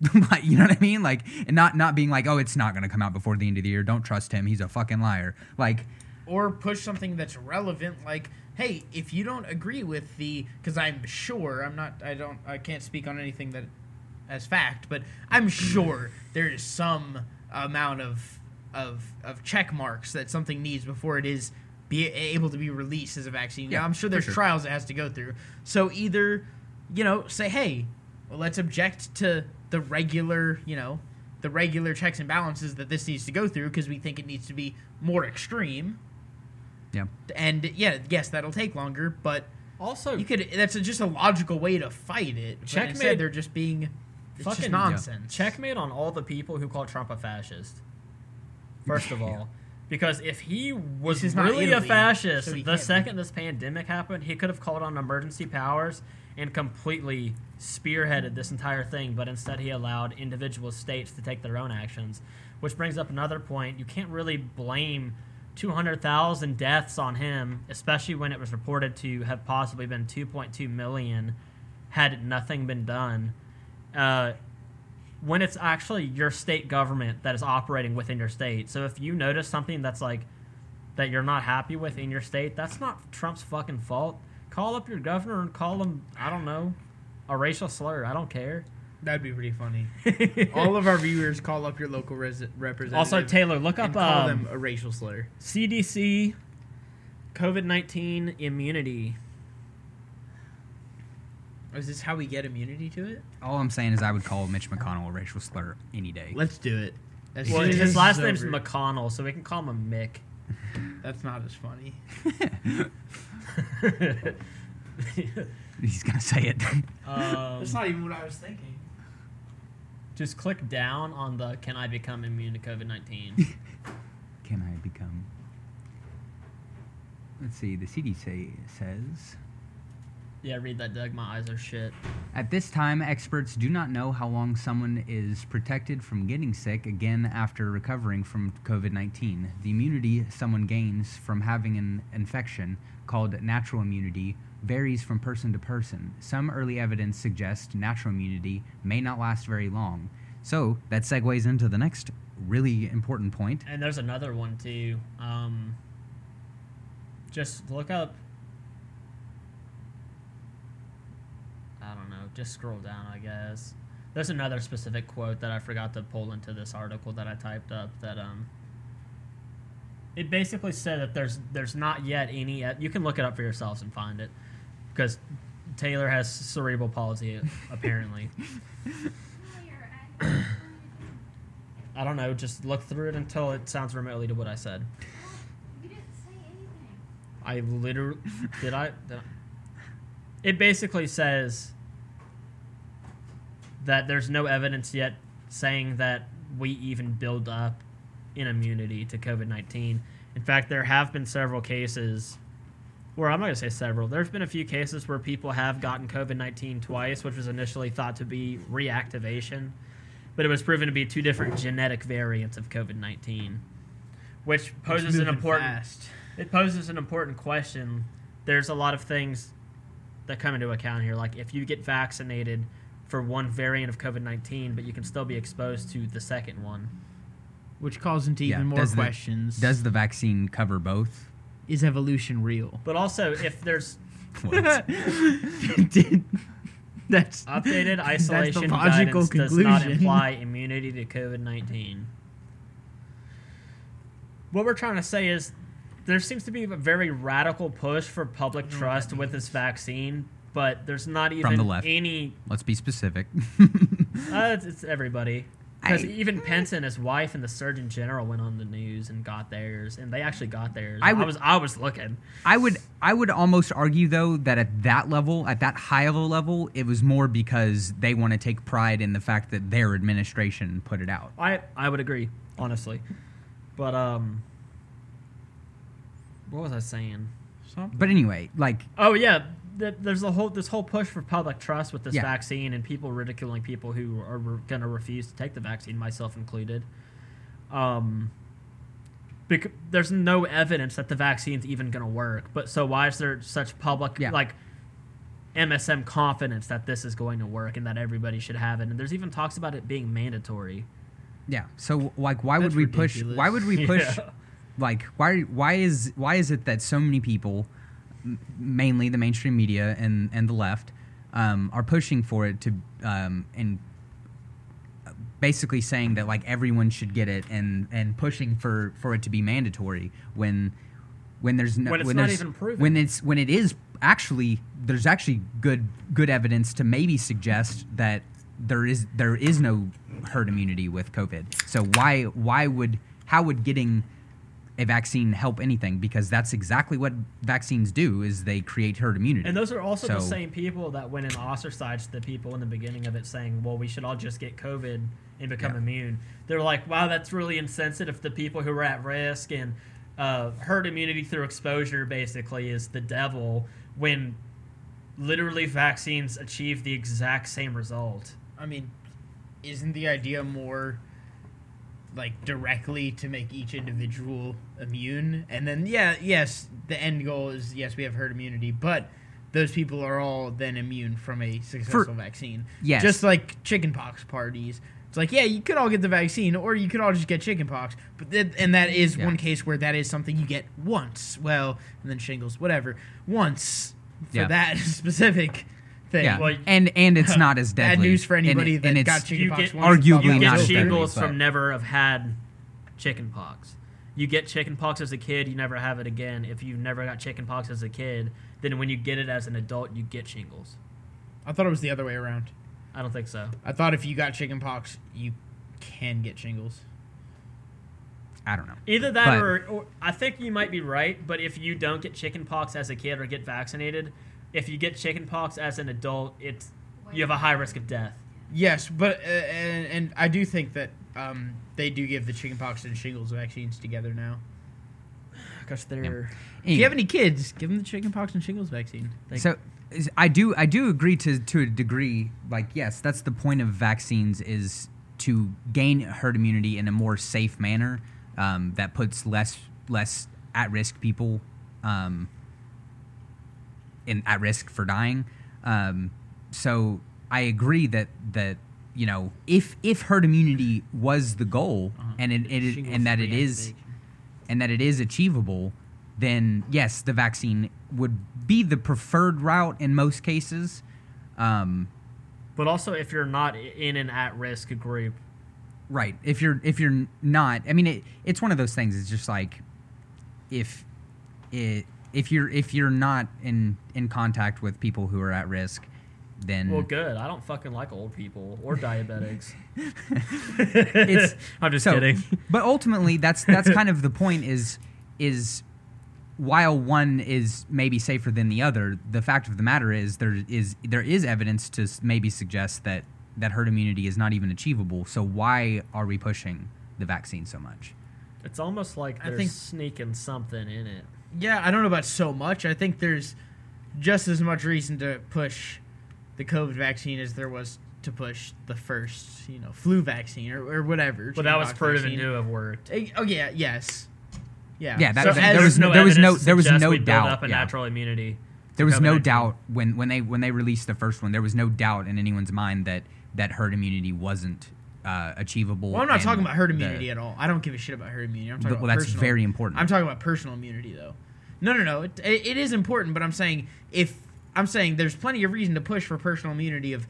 You know what I mean? Like, and not not being like, oh, it's not going to come out before the end of the year. Don't trust him. He's a fucking liar. Like, or push something that's relevant like hey if you don't agree with the because i'm sure i'm not i don't i can't speak on anything that as fact but i'm mm. sure there is some amount of of of check marks that something needs before it is be able to be released as a vaccine. Yeah, yeah, i'm sure there's sure. trials it has to go through. So either you know say hey well let's object to the regular you know the regular checks and balances that this needs to go through because we think it needs to be more extreme yeah, and yeah, yes, that'll take longer, but Also, you could. That's a, just a logical way to fight it. Checkmate- instead, they're just being it's just Fucking- nonsense. checkmate on all the people who call Trump a fascist. First of all, because if he was This is not really a fascist, so the can't be. second this pandemic happened, he could have called on emergency powers and completely spearheaded this entire thing. But instead, he allowed individual states to take their own actions, which brings up another point. You can't really blame 200,000 deaths on him, especially when it was reported to have possibly been 2.2 million had nothing been done. Uh, when it's actually your state government that is operating within your state. So if you notice something that's like that you're not happy with in your state, that's not Trump's fucking fault. Call up your governor and call him, I don't know, a racial slur. I don't care. That'd be pretty funny. All of our viewers call up your local res- representative. Also, Taylor, look and up call um, them a racial slur. CDC COVID 19 immunity. Is this how we get immunity to it? All I'm saying is I would call Mitch McConnell a racial slur any day. Let's do it. As Well, soon as his this last is name's over. McConnell, so we can call him a Mick. That's not as funny. He's gonna say it. um, That's not even what I was thinking. Just click down on the "Can I become immune to COVID 19 Can I become? Let's see. The CDC says. Yeah, read that, Doug. My eyes are shit. At this time, experts do not know how long someone is protected from getting sick again after recovering from COVID 19. The immunity someone gains from having an infection, called natural immunity, varies from person to person. Some early evidence suggests natural immunity may not last very long. So, that segues into the next really important point. And there's another one too. Um, just look up. I don't know. Just scroll down, I guess. There's another specific quote that I forgot to pull into this article that I typed up. That um, it basically said that there's there's not yet any. You can look it up for yourselves and find it, because Taylor has cerebral palsy apparently. I don't know. Just look through it until it sounds remotely to what I said. You didn't say anything. I literally did I. Did I- It basically says that there's no evidence yet saying that we even build up in immunity to COVID nineteen. In fact, there have been several cases. Where I'm not gonna say several. There's been a few cases where people have gotten COVID nineteen twice, which was initially thought to be reactivation, but it was proven to be two different genetic variants of COVID nineteen, which poses an important fast. it poses an important question. There's a lot of things that come into account here. Like if you get vaccinated for one variant of COVID 19, but you can still be exposed to the second one. which calls into Yeah, even more does the- questions. Does the vaccine cover both? Is evolution real? But also, if there's What? that's updated that's the isolation logical guidance does not conclusion. imply immunity to COVID 19. What we're trying to say is there seems to be a very radical push for public I don't know what trust with this vaccine, but there's not even From the left. any Let's be specific. Uh, it's, it's everybody. Because even Pence and his wife and the Surgeon General went on the news and got theirs, and they actually got theirs. I I, was I was looking. I would I would almost argue though that at that level, at that high of a level, it was more because they want to take pride in the fact that their administration put it out. I I would agree, honestly. But um, what was I saying? But anyway, like Oh yeah, th- there's a whole this whole push for public trust with this Yeah. vaccine and people ridiculing people who are re- going to refuse to take the vaccine, myself included. Um, bec- there's no evidence that the vaccine's even going to work. But so why is there such public Yeah. like MSM confidence that this is going to work and that everybody should have it? And there's even talks about it being mandatory. yeah, so like why That's would we push why would we push Yeah. like why why is why is it that so many people m- mainly the mainstream media and and the left um, are pushing for it to um, and basically saying that like everyone should get it and and pushing for for it to be mandatory when when there's no When it's not there's- even proven. when it's when it is actually there's actually good good evidence to maybe suggest that there is there is no herd immunity with COVID. So why why would how would getting a vaccine help anything? Because that's exactly what vaccines do is they create herd immunity. And those are also the same people that went and ostracized the people in the beginning of it, saying, "Well, we should all just get COVID and become Yeah. immune." They're like, "Wow, that's really insensitive to the people who are at risk." And uh, herd immunity through exposure basically is the devil. When literally vaccines achieve the exact same result. I mean, isn't the idea more like directly to make each individual immune? And then, yeah, yes, the end goal is yes, we have herd immunity, but those people are all then immune from a successful vaccine. Yes. Just like chickenpox parties. It's like, yeah, you could all get the vaccine, or you could all just get chickenpox. But th- and that is Yeah. one case where that is something you get once. Well, and then shingles, whatever, once for Yeah. that specific thing. yeah, Well, and and it's not as deadly. Bad deadly. news for anybody it- that and it's- got chickenpox. get- once arguably You that not get as deadly, shingles but- from never have had chickenpox. You get chickenpox as a kid, you never have it again. If you've never got chickenpox as a kid, then when you get it as an adult, you get shingles. I thought it was the other way around. I don't think so. I thought if you got chickenpox, you can get shingles. I don't know. Either that But- or, or I think you might be right, but if you don't get chickenpox as a kid or get vaccinated, if you get chickenpox as an adult, it's you have a high risk of death. Yes, but uh, and, and I do think that um, they do give the chickenpox and shingles vaccines together now. Because they're. If you have any kids, give them the chickenpox and shingles vaccine. They- so is- I do I do agree to to a degree. Like yes, that's the point of vaccines is to gain herd immunity in a more safe manner um, that puts less less at risk people um, in at risk for dying. Um, so I agree that that you know if if herd immunity was the goal Uh-huh. and it, it and that it is and that it is achievable, then yes, the vaccine would be the preferred route in most cases. Um, But also, if you're not in an at-risk group, right. If you're if you're not, I mean, it, it's one of those things. It's just like if it if you're if you're not in in contact with people who are at risk, then well, good. I don't fucking like old people or diabetics. it's I'm just so- kidding. But ultimately, that's that's kind of the point. Is is while one is maybe safer than the other, the fact of the matter is there is there is evidence to maybe suggest that that herd immunity is not even achievable. So why are we pushing the vaccine so much? It's almost like I they're think- sneaking something in it. Yeah, I don't know about so much. I think there's just as much reason to push the COVID vaccine as there was to push the first, you know, flu vaccine or, or whatever. But that was chickenpox proven vaccine. to have worked. Eh, oh yeah, yes, yeah, Yeah, that- So that- there was no there was no- there was no doubt, up a yeah. natural immunity. There was no doubt when, when they when they released the first one. There was no doubt in anyone's mind that that herd immunity wasn't uh, achievable. Well, I'm not talking about herd the- immunity at all. I don't give a shit about herd immunity. I'm talking Well, about that's personal- very important. I'm talking about personal immunity, though. No, no, no. It, it, is important, but I'm saying if I'm saying there's plenty of reason to push for personal immunity of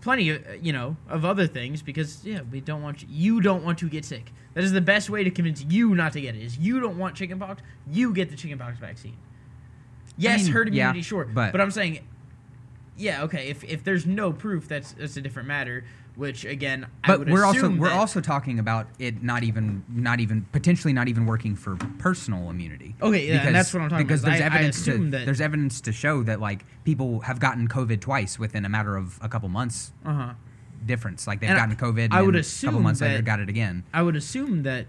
plenty of you know of other things because yeah, we don't want you, you don't want to get sick. That is the best way to convince you not to get it. Is you don't want chickenpox, you get the chickenpox vaccine. Yes, mean, herd yeah, immunity, sure, but- but I'm saying yeah, okay. If, if there's no proof, that's that's a different matter. Which again, I but would we're also we're that- also talking about it not even not even potentially not even working for personal immunity. Okay, yeah, and that's what I'm talking because about, Because there's I- I evidence to that- there's evidence to show that like people have gotten COVID twice within a matter of a couple months uh-huh. difference. Like they've And gotten COVID. I would then a assume couple months later got it again. I would assume that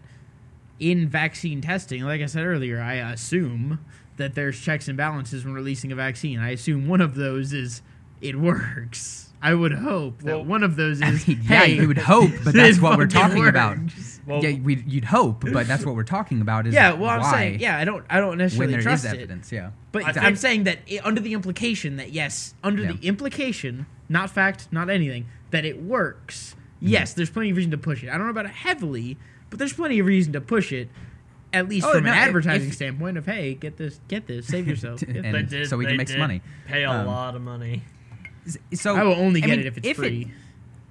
in vaccine testing, like I said earlier, I assume that there's checks and balances when releasing a vaccine. I assume one of those is it works. I would hope that Well, one of those I is mean, yeah, hey, you would hope, but that's what we're fucking talking about. Well, yeah, we, you'd hope, but that's what we're talking about. Is Yeah, well, I'm saying, yeah, I don't, I don't when necessarily trust it. evidence, yeah. But I I'm saying that i under the implication that yes, under Yeah. the implication, not fact, not anything, that it works. Mm-hmm. Yes, there's plenty of reason to push it. I don't know about it heavily, but there's plenty of reason to push it. At least Oh, from no, an advertising if- standpoint of hey, get this, get this, save yourself. And this. did, so we can they make some money. Pay a Um, lot of money. So I will only I get mean, it if it's if free.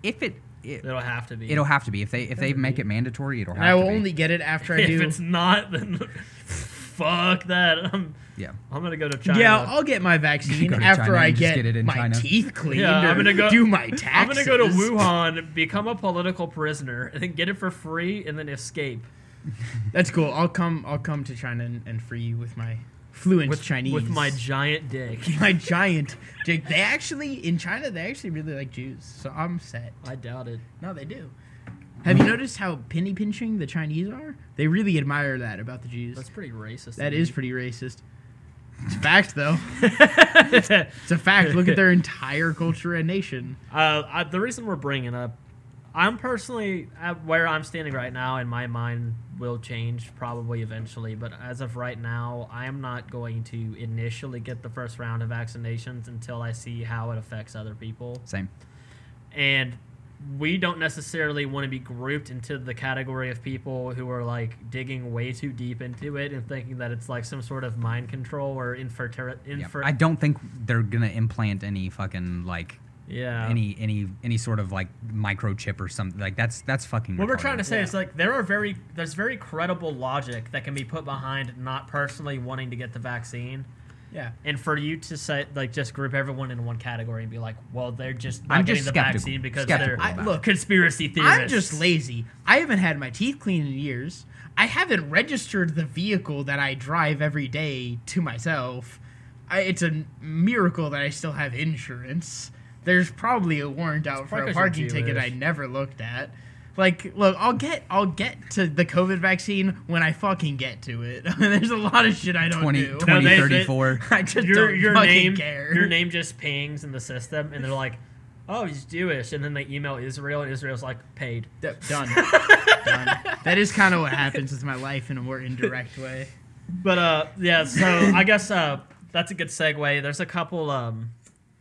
It, if it, it It'll have to be. it'll have to be if they if they make it mandatory, it'll have and I will to be. only get it after I do. if it's not, then fuck that. I'm, yeah. I'm gonna go to China. yeah, I'll get my vaccine after China I get, get it in my China. teeth cleaned. Yeah, I'm gonna go do my taxes. I'm gonna go to Wuhan, become a political prisoner, and then get it for free, and then escape That's cool. I'll come. I'll come to China and, and free you with my fluent with Chinese. with my giant dick. my giant Jake. They actually in China they actually really like Jews, so I'm set. I doubt it. No, they do. Have you noticed how penny pinching the Chinese are? They really admire that about the Jews. That's pretty racist. that is pretty racist. It's a fact, though. It's a fact. Look at their entire culture and nation. Uh, I, the reason we're bringing up, I'm personally where I'm standing right now, in my mind will change probably eventually. But as of right now, I am not going to initially get the first round of vaccinations until I see how it affects other people. Same. And we don't necessarily want to be grouped into the category of people who are like digging way too deep into it and thinking that it's like some sort of mind control or infertility. Yeah. Infer- I don't think they're gonna implant any fucking like yeah. any any any sort of like microchip or something like that's that's fucking. What we're trying to say Yeah. is like there are very there's very credible logic that can be put behind not personally wanting to get the vaccine. Yeah. And for you to say like just group everyone in one category and be like, well, they're just not I'm getting just the skeptical- vaccine because skeptical they're I- look, conspiracy theorists. I'm just lazy. I haven't had my teeth cleaned in years. I haven't registered the vehicle that I drive every day to myself. I, it's a miracle that I still have insurance. There's probably a warrant out for probably a 'cause you're parking ticket I never looked at. Like, look, I'll get I'll get to the COVID vaccine when I fucking get to it. There's a lot of shit I don't 20, do. 20 No, 34. I just your don't your fucking name care. your name just pings in the system and they're like, oh, he's Jewish, and then they email Israel and Israel's like paid. D- done. done. That is kind of what happens with my life in a more indirect way. But uh, yeah. So I guess uh, that's a good segue. There's a couple um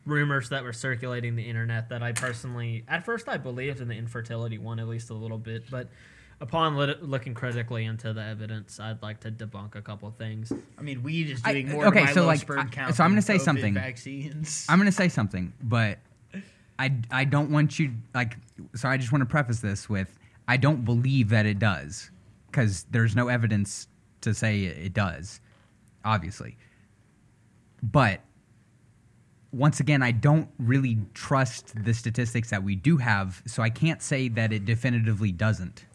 rumors that were circulating the internet that I personally, at first, I believed in the infertility one at least a little bit, but upon lit- looking critically into the evidence, I'd like to debunk a couple things. I mean, weed is I- doing more okay, so, low like, sperm I- count. so I'm gonna say COVID something. Vaccines. I'm gonna say something, but I I don't want you like. So I just want to preface this with I don't believe that it does because there's no evidence to say it it does, obviously. But once again, I don't really trust the statistics that we do have, so I can't say that it definitively doesn't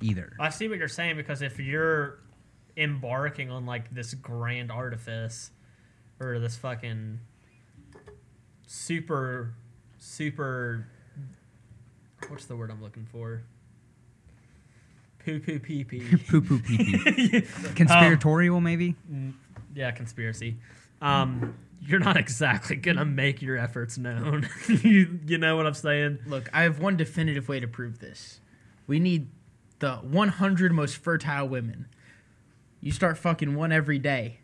either. I see what you're saying because if you're embarking on like this grand artifice or this fucking super super what's the word I'm looking for? Poo poo pee pee. Poo poo pee pee. Conspiratorial, maybe. yeah, conspiracy. Um, you're not exactly gonna make your efforts known. you, you know what I'm saying? Look, I have one definitive way to prove this. We need the 100 most fertile women. You start fucking one every day.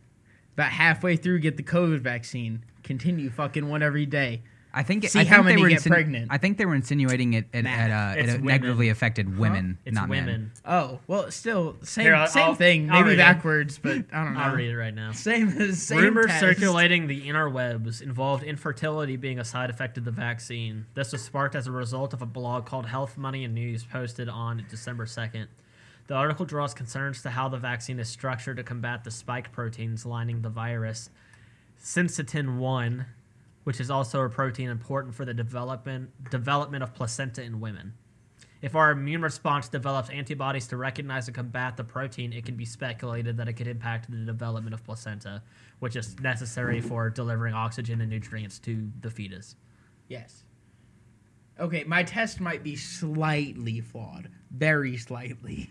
About halfway through, get the COVID vaccine. Continue fucking one every day. I think See I how think they many were get insinu- pregnant. I think they were insinuating it at, Math. at, uh, It's it women. negatively affected women, It's not women. men. Oh, well, still, same, Here, I'll- same I'll- thing. I'll Maybe read it. backwards, but I don't know. I'll read it right now. Same, same Rumors test. circulating the interwebs involved infertility being a side effect of the vaccine. This was sparked as a result of a blog called Health, Money, and News posted on December 2nd. The article draws concerns to how the vaccine is structured to combat the spike proteins lining the virus, syncytin 1, which is also a protein important for the development development of placenta in women. If our immune response develops antibodies to recognize and combat the protein, it can be speculated that it could impact the development of placenta, which is necessary for delivering oxygen and nutrients to the fetus. Yes. Okay, my test might be slightly flawed. Very slightly.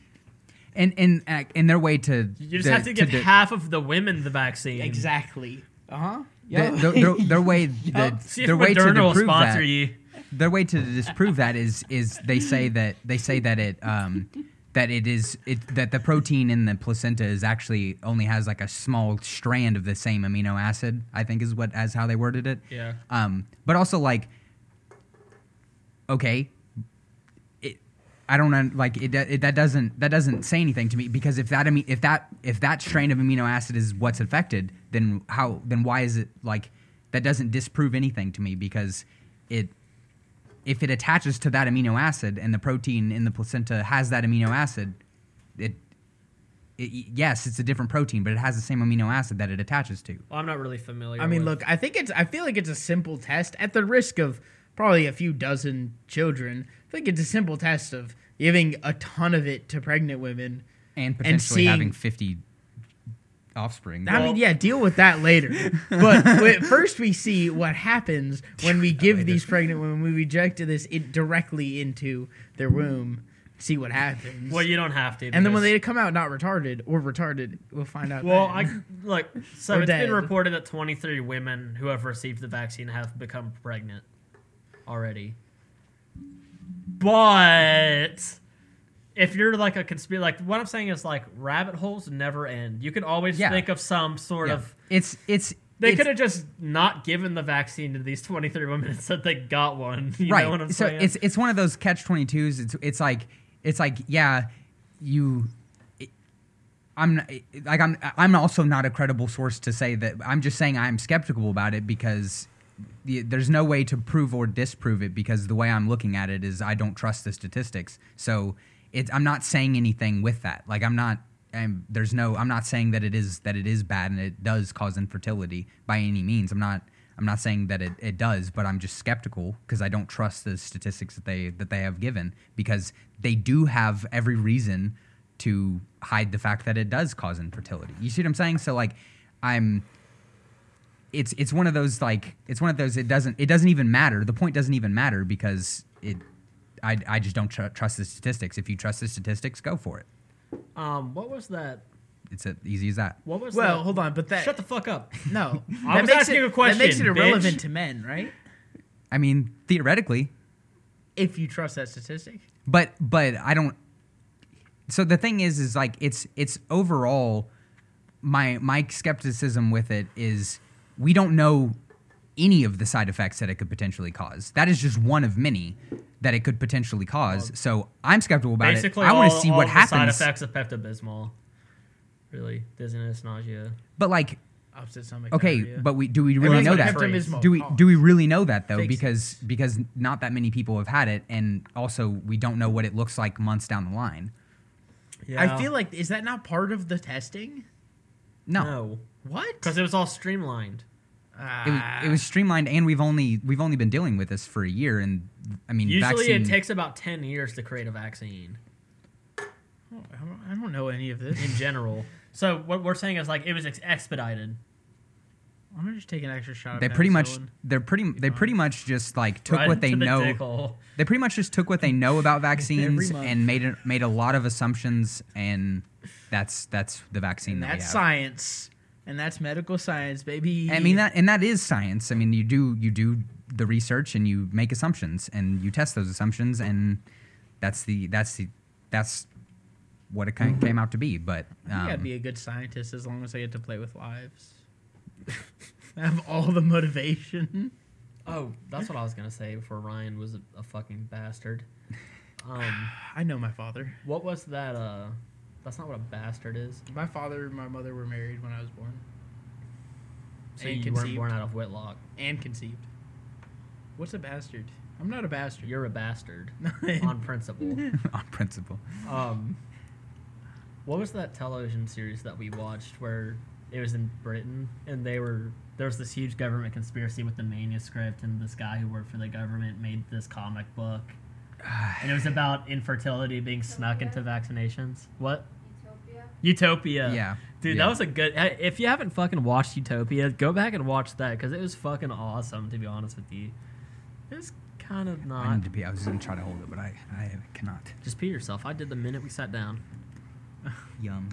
And in and in their way to You just the- have to give de- half of the women the vaccine. Exactly. Uh huh. The- their, their, their way the, See if their way to Moderna disprove sponsor that you. their way to disprove that is is they say that they say that it um that it is it that the protein in the placenta is actually only has like a small strand of the same amino acid I think is what as how they worded it Yeah. um but also like okay I don't know like it, it that doesn't that doesn't say anything to me because if that ame- if that if that strain of amino acid is what's affected then how then why is it like that doesn't disprove anything to me because it if it attaches to that amino acid and the protein in the placenta has that amino acid it, it yes it's a different protein but it has the same amino acid that it attaches to Well, I'm not really familiar. I mean, with- look, I think it's. I feel like it's a simple test. At the risk of probably a few dozen children, I think it's a simple test of giving a ton of it to pregnant women. and potentially seeing- having 50 offspring I Well- mean, yeah, deal with that later. But wait, first, we see what happens when we give these pregnant women, we reject this it directly into their womb. See what happens. Well, you don't have to. and then when they come out not retarded or retarded, we'll find out. Well, then. I look. So Or it's dead. been reported that 23 women who have received the vaccine have become pregnant already. But if you're like a conspiracy, like what I'm saying is like rabbit holes never end. You can always Yeah. think of some sort Yeah. of. it's it's They could have just not given the vaccine to these 23 women and said they got one. You right know what I'm so saying? it's it's one of those catch 22s it's it's like it's like yeah you it- I'm like I'm I'm also not a credible source to say that I'm just saying I'm skeptical about it because there's no way to prove or disprove it because the way I'm looking at it is I don't trust the statistics so I'm not saying anything with that like I'm not and there's no. I'm not saying that it is that it is bad and it does cause infertility by any means. I'm not. I'm not saying that it, it does, but I'm just skeptical because I don't trust the statistics that they that they have given because they do have every reason to hide the fact that it does cause infertility. You see what I'm saying? So like, I'm it's it's one of those like it's one of those it doesn't it doesn't even matter the point doesn't even matter because it i, I just don't tr- trust the statistics if you trust the statistics go for it Um, what was that? it's as easy as that What was Well, that? hold on, but that Shut the fuck up. no. I that was makes asking it, a question, That makes it irrelevant bitch. to men, right? i mean theoretically If you trust that statistic. but but i don't so the thing is is like it's it's overall my my skepticism with it is we don't know any of the side effects that it could potentially cause that is just one of many that it could potentially cause so i'm skeptical about Basically, it i want to all- see all what the Side effects of Pepto Bismol. Really, dizziness, nausea. but like Opposite stomach. Okay, diarrhea. but we do we really know that? Pepto-Bismol Do we causes. do we really know that though? Fix it. Because because not that many people have had it, and also we don't know what it looks like months down the line. Yeah. I feel like is that not part of the testing? No, no, What? because it was all streamlined. it was it was streamlined, and we've only we've only been dealing with this for a year, and I mean, Usually, vaccine, it takes about ten years to create a vaccine oh, I don't, I don't know any of this. in general. so what we're saying is like it was ex- expedited. I'm gonna just take an extra shot. Of they pretty much penicillin. they're pretty they pretty much just like took right what they into the know. dick hole. They pretty much just took what they know about vaccines month. and made it made a lot of assumptions, and that's that's the vaccine And that that's we have. science, and that's medical science, baby. I mean that, and that is science. I mean, you do you do the research and you make assumptions and you test those assumptions, and that's the that's the that's what it kind of came out to be. But I think I'd um, be a good scientist as long as I get to play with lives. I have all the motivation. Oh, that's what I was gonna say before Ryan was a, a fucking bastard. Um, I know my father. what was that? Uh, that's not what a bastard is. My father and my mother were married when I was born. So And you weren't conceived. born out of wedlock. And conceived. What's a bastard? I'm not a bastard. You're a bastard on principle. on principle, Um, what was that television series that we watched where it was in Britain and they were there was this huge government conspiracy with the manuscript and this guy who worked for the government made this comic book and it was about infertility being snuck into vaccinations. What? Utopia. Utopia. Yeah. Dude, Yeah. that was a good. If you haven't fucking watched Utopia, go back and watch that because it was fucking awesome. To be honest with you, it was kind of not. I not. need to be. I was gonna try to hold it, but I I cannot. Just pee yourself. I did the minute we sat down. Yum.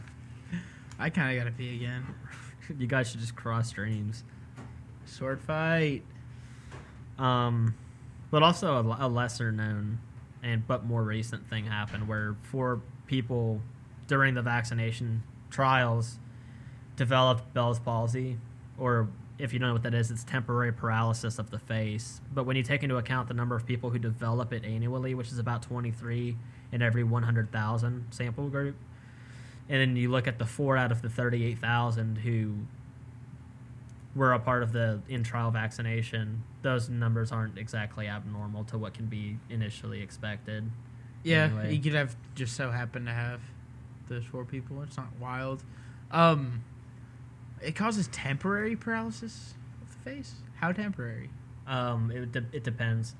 I kind of got to pee again. You guys should just cross streams. Sword fight. Um, but also a, a lesser known and but more recent thing happened where four people during the vaccination trials developed Bell's palsy, or if you don't know what that is, it's temporary paralysis of the face. But when you take into account the number of people who develop it annually, which is about 23 in every 100,000 sample group, and then you look at the four out of the 38,000 who were a part of the in trial vaccination, those numbers aren't exactly abnormal to what can be initially expected. Yeah, Anyway. you could have just so happened to have those four people. It's not wild. Um, it causes temporary paralysis of the face. How temporary? Um, it, de- it depends.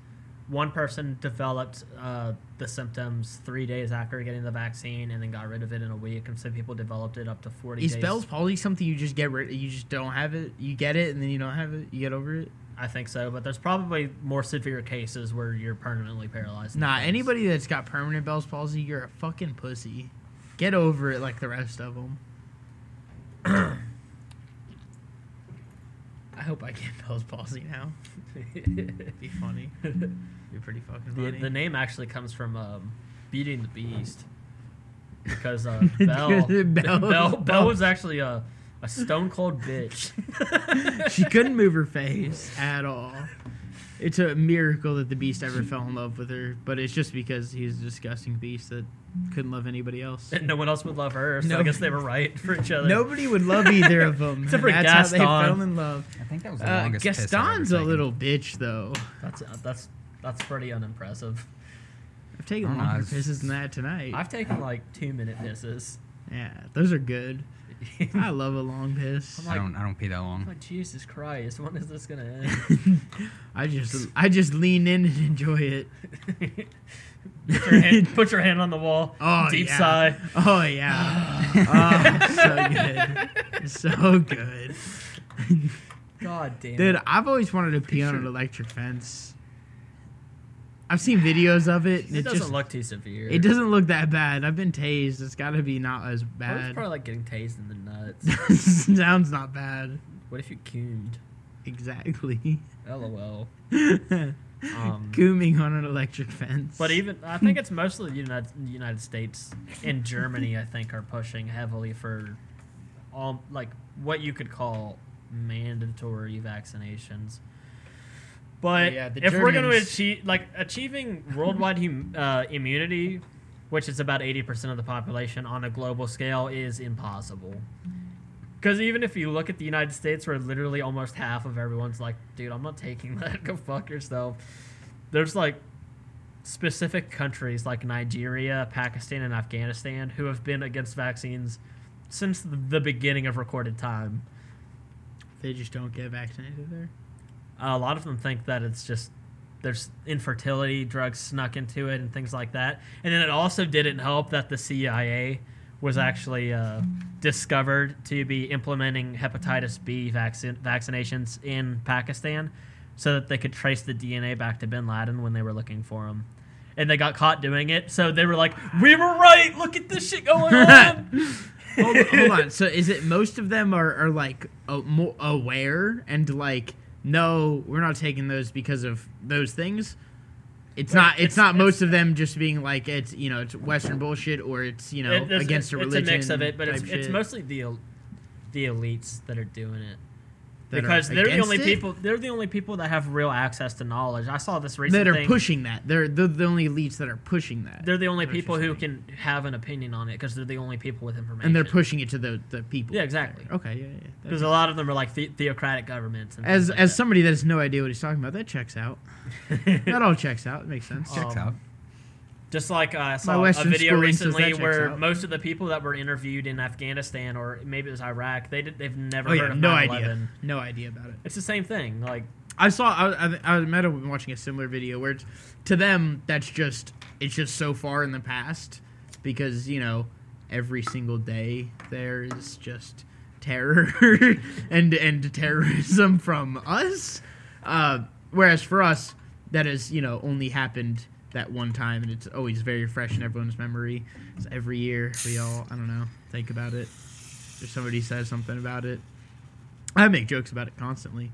One person developed uh, the symptoms three days after getting the vaccine and then got rid of it in a week, and some people developed it up to 40 Is days. Bell's palsy something you just get rid? You just don't have it. You get it and then you don't have it. You get over it. I think so, but there's probably more severe cases where you're permanently paralyzed. Nah, anybody that's got permanent Bell's palsy, you're a fucking pussy. Get over it like the rest of them. I hope I get Bell's palsy now. It'd be funny. be pretty fucking The, funny. the name actually comes from um, Beauty and the Beast. Because uh, Belle, Belle- Belle, Belle, was actually a, a stone cold bitch. she couldn't move her face at all. It's a miracle that the beast ever fell in love with her, but it's just because he's a disgusting beast that couldn't love anybody else. And no one else would love her, so No. I guess they were right for each other. Nobody would love either of them. Except for and that's how they fell in love. I think that was the Uh, longest. piss I've ever Gaston's a taken. little bitch, though. That's uh, that's that's pretty unimpressive. I've taken I don't know, longer it's- pisses than that tonight. I've taken like two minute pisses. Yeah, those are good. I love a long piss. I'm I don't I don't pee that long. Like Jesus Christ, when is this gonna end? I just I just lean in and enjoy it. Put, your hand, put your hand on the wall. Oh deep yeah. sigh. Oh yeah. oh, so good. So good. God damn. Dude, it. I've always wanted to pee on an electric fence. I've seen videos of it. and it It, doesn't just look too severe. it doesn't look that bad. I've been tased. It's got to be not as Well, It's bad. probably like getting tased in the nuts. Sounds not bad. what if you coomed? Exactly. LOL. Cooming Um, on an electric fence. but even I think it's mostly the United United States and Germany. I think are pushing heavily for all like what you could call mandatory vaccinations. But Yeah, the if we're going to achieve like achieving worldwide hum, uh, immunity, which is about eighty percent of the population on a global scale, is impossible. Because even if you look at the United States, where literally almost half of everyone's like, "Dude, I'm not taking that. Go fuck yourself." There's like specific countries like Nigeria, Pakistan, and Afghanistan who have been against vaccines since the- the beginning of recorded time. they just don't get vaccinated there. a lot of them think that it's just there's infertility drugs snuck into it and things like that. And then it also didn't help that the CIA was actually uh, discovered to be implementing hepatitis B vaccine vaccinations in Pakistan, so that they could trace the DNA back to Bin Laden when they were looking for him. And they got caught doing it, so they were like, "We were right. Look at this shit going on." hold, hold on. So is it most of them are, are like uh, more aware and like no, we're not taking those because of those things. It's not. It's, it's- not it's- most of them just being like it's you know it's Western bullshit or it's you know It- it's- against a religion. it's a mix of it, but it's, it's mostly the the elites that are doing it. That are because they're the only it, people they're the only people that have real access to knowledge. I saw this recent that are thing. pushing that. They're, they're the only elites that are pushing that. They're the only That's people who can have an opinion on it because they're the only people with information. and they're pushing it to the the people. Yeah, exactly. Okay, yeah, yeah. Because a lot of them are like the- theocratic governments. And As like as that. somebody that has no idea what he's talking about, that checks out. that all checks out. It makes sense. Checks Um, out. Just like uh, I saw a video schooling says that recently where most of the people that were interviewed in Afghanistan or maybe it was Iraq, they did, they've never Oh heard yeah, of no 9/11. idea. No idea about it. It's the same thing. Like I saw. I, I, I might have been watching a similar video where it's, to them that's just it's just so far in the past because you know every single day there is just terror and and terrorism from us. Uh, whereas for us, that has you know only happened that one time and it's always very fresh in everyone's memory. So every year we all I don't know think about it. Or somebody says something about it. I make jokes about it constantly.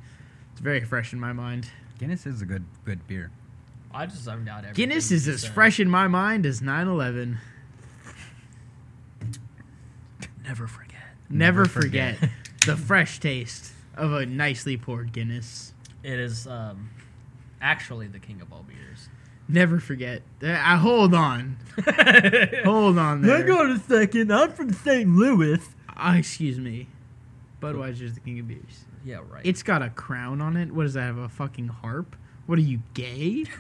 It's very fresh in my mind. Guinness is a good good beer. I just zoned out everything. Guinness you is as said. fresh in my mind as 9/11. Never forget. Never, Never forget, forget. the fresh taste of a nicely poured Guinness. It is um, actually the king of all beers. Never forget. Uh, I hold on, hold on there. Hang on a second. I'm from St. Louis. Ah, excuse me. Budweiser's the king of beers. Yeah, right. It's got a crown on it. What does that have? A fucking harp? What are you gay?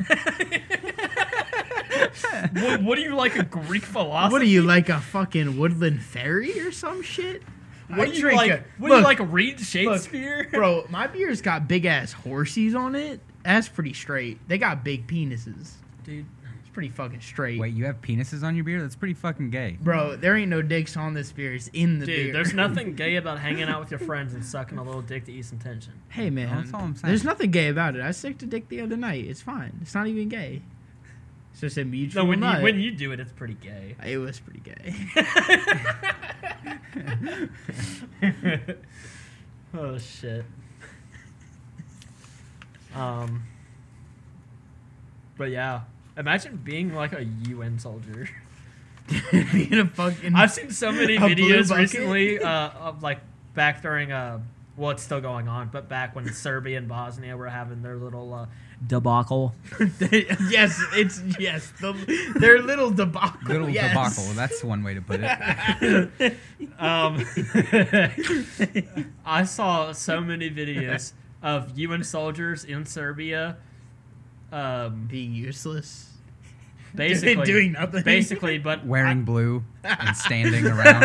what, what are you like a Greek philosopher? What are you like a fucking woodland fairy or some shit? What I are you drink like? a- what are you look, like read Shakespeare? Bro, my beer's got big ass horsies on it. That's pretty straight. They got big penises. Dude. It's pretty fucking straight. Wait, you have penises on your beer? That's pretty fucking gay. Bro, there ain't no dicks on this beer. It's in the Dude, beer. there's nothing gay about hanging out with your friends and sucking a little dick to ease some tension. Hey man, That's all I'm saying. there's nothing gay about it. I sucked a dick the other night. It's fine. It's not even gay. So it's just a mutual No, when you when you do it, it's pretty gay. it was pretty gay. oh shit. Um. But yeah, imagine being like a UN soldier. Being a fucking. I've seen so many videos recently uh, of like back during uh well it's still going on, but back when Serbia and Bosnia were having their little uh, debacle. yes, it's yes. The, their little debacle. Little yes. debacle. That's one way to put it. Um, I saw so many videos of UN soldiers in Serbia. Um, Being useless. basically doing nothing. Basically, but Wearing blue and standing around.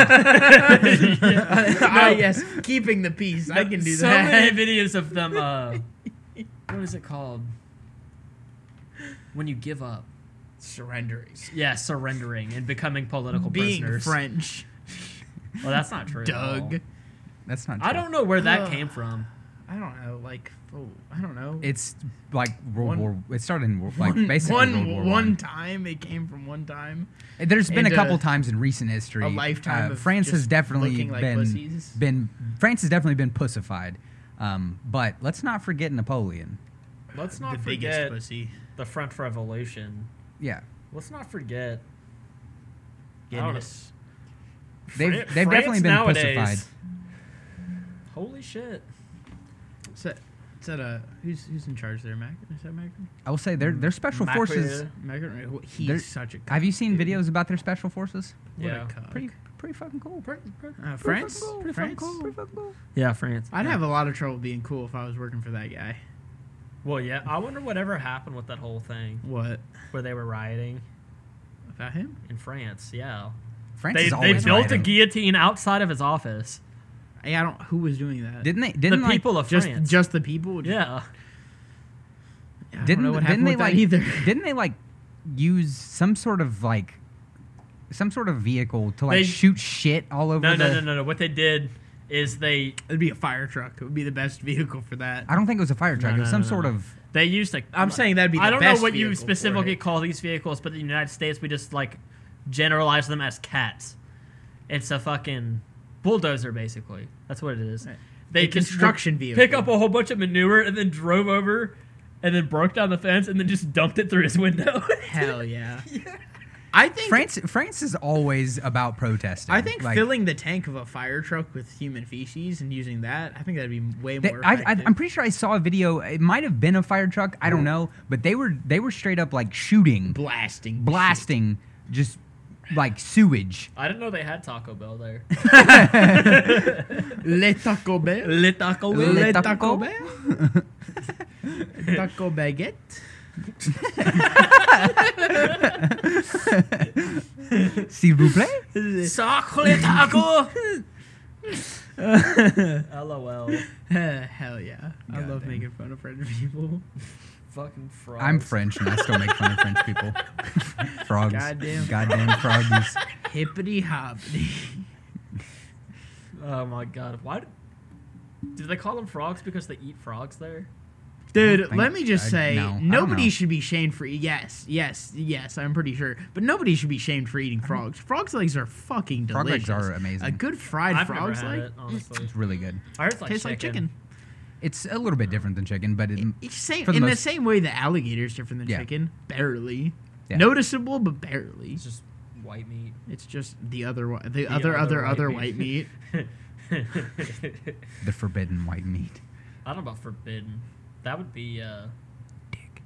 ah, yes, keeping the peace. I can do so that. So many videos of them. Uh, what is it called? When you give up. Surrendering. Yeah, surrendering and becoming political Being prisoners. French. Well, that's not true. at all. Doug. That's not true. I don't know where that Ugh. came from. I don't know. Like, oh, I don't know. It's like World One- War. It started in like one, basically one, World War one One. time. It came from one time. There's been a and, couple uh, times in recent history. A lifetime uh, of France has just definitely looking like been pussies. been France has definitely been pussified. Um, but let's not forget Napoleon. Let's not the forget pussy. the French Revolution. Yeah, Let's not forget. I don't know. Guinness. they've Fran- they've definitely France been nowadays. pussified. Holy shit! Is that a who's who's in charge there? Mac? Is that Macron? I will say they're they're special Macron. forces. Macron. He's They're- such a. Have you seen dude. videos about their special forces? What Yeah. a cuck. Pretty pretty fucking cool. Pretty, Uh, France. fucking cool. Pretty France. fucking cool. Pretty fucking cool. Yeah, France. I'd have a lot of trouble being cool if I was working for that guy. Well, yeah. I wonder whatever happened with that whole thing What where they were rioting about him? in France. Yeah, France they is they always built rioting. a guillotine outside of his office. I don't. Who was doing that? Didn't they? Didn't the like, people of just France. just the people. yeah. I don't didn't know what didn't they with that like either. didn't they like use some sort of like some sort of vehicle to like They- shoot shit all over No, the no, no, no, no. What they did is they It'd be a fire truck. It would be the best vehicle for that. I don't think it was a fire truck. No, it was no, some no, sort of they used like I'm saying that'd be. The I don't know what you specifically call these vehicles, but in the United States we just like generalize them as cats. It's a fucking bulldozer, basically. That's what it is. Right. They A just construction pick up a whole bunch of manure and then drove over, and then broke down the fence and then just dumped it through his window. Hell yeah. I think France. France is always about protesting. I think Like, filling the tank of a fire truck with human feces and using that, I think that'd be way more. I, I. I'm pretty sure I saw a video. It might have been a fire truck. I don't know, but they were they were straight up like shooting, blasting, blasting, just like sewage. I didn't know they had Taco Bell there. Le Taco Bell. Le Taco Le Le Taco? Taco Bell. Taco baguette. S'il vous plaît. Sacre taco. LOL. Hell yeah! I love damn. making fun of French people. Fucking frogs. I'm French and I still make fun of French people. Frogs. Goddamn. Goddamn froggies. Hippity hoppity. Oh my god. Why did, do they call them frogs because they eat frogs there? Dude, let me just I- say, no, nobody should be shamed for yes, yes, yes. I'm pretty sure, but nobody should be shamed for eating frogs. Frogs legs are fucking Frog delicious. legs are amazing. A good fried I've frog's never had leg it, honestly. It's really good. I heard it's like tastes like chicken. It's a little bit different than chicken, but it, It's same the in the same way the alligator is different than Yeah. chicken. Barely Yeah. noticeable, but barely. It's just white meat. It's just the other one, the, The other other white other white meat. the forbidden white meat. I don't know about forbidden. That would be uh Dick.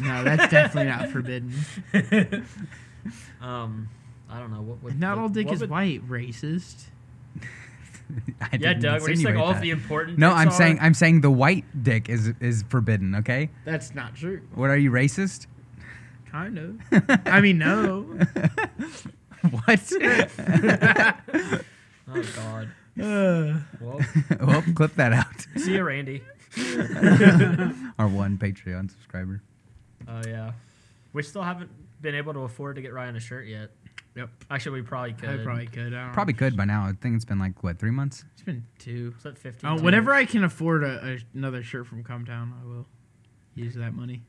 No, that's definitely not forbidden. um I don't know what would Not the- all dick what is would- white. Racist. I Yeah, Doug, you say insinuate all of the important No, dicks I'm are- saying I'm saying the white dick is is forbidden. Okay. That's not true. What are you racist? Kind of. I mean, no. what? Oh god. Uh, Well, well, clip that out. see you, Randy. Our one Patreon subscriber. Oh yeah. We still haven't been able to afford to get Ryan a shirt yet. Yep. Actually, we probably could. I probably could. I don't Probably know. could by now. I think it's been like what three months. It's been two. Is that 15? Oh, whenever I can afford a, a, another shirt from Cum Town, I will use that money.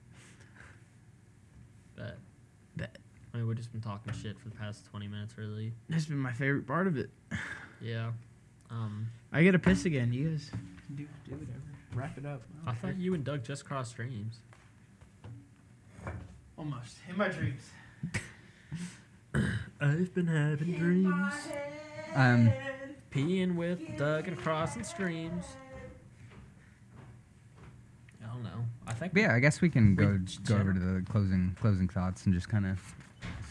Bet. Bet. I mean, we've just been talking shit for the past 20 minutes, really. That's been my favorite part of it. Yeah. Um, I get to piss again. You guys do do whatever. Wrap it up. I thought you and Doug just crossed streams. almost in my dreams. I've been having dreams. Um, Peeing with Doug and crossing streams. I don't know. I think. but yeah, I guess we can go go over to the closing closing thoughts and just kind of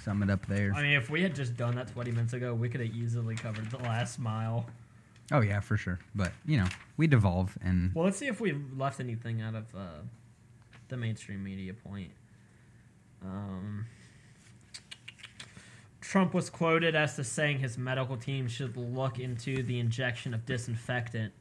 sum it up there. I mean, if we had just done that 20 minutes ago, we could have easily covered the last mile. Oh yeah, for sure. But you know, we devolve and Well, let's see if we've left anything out of uh, the mainstream media point. Um, Trump was quoted as to saying his medical team should look into the injection of disinfectant,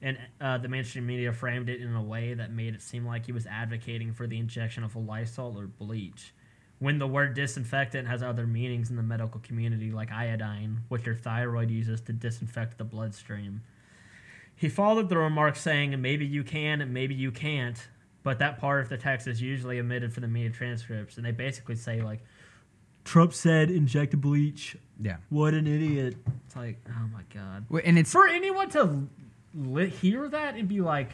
and uh, the mainstream media framed it in a way that made it seem like he was advocating for the injection of Lysol or bleach. When the word disinfectant has other meanings in the medical community, like iodine, which your thyroid uses to disinfect the bloodstream. He followed the remark saying, maybe you can and maybe you can't, but that part of the text is usually omitted from the media transcripts. And they basically say, like, Trump said inject bleach. Yeah. What an idiot. It's like, oh my God. Well, And it's For anyone to li- hear that and be like,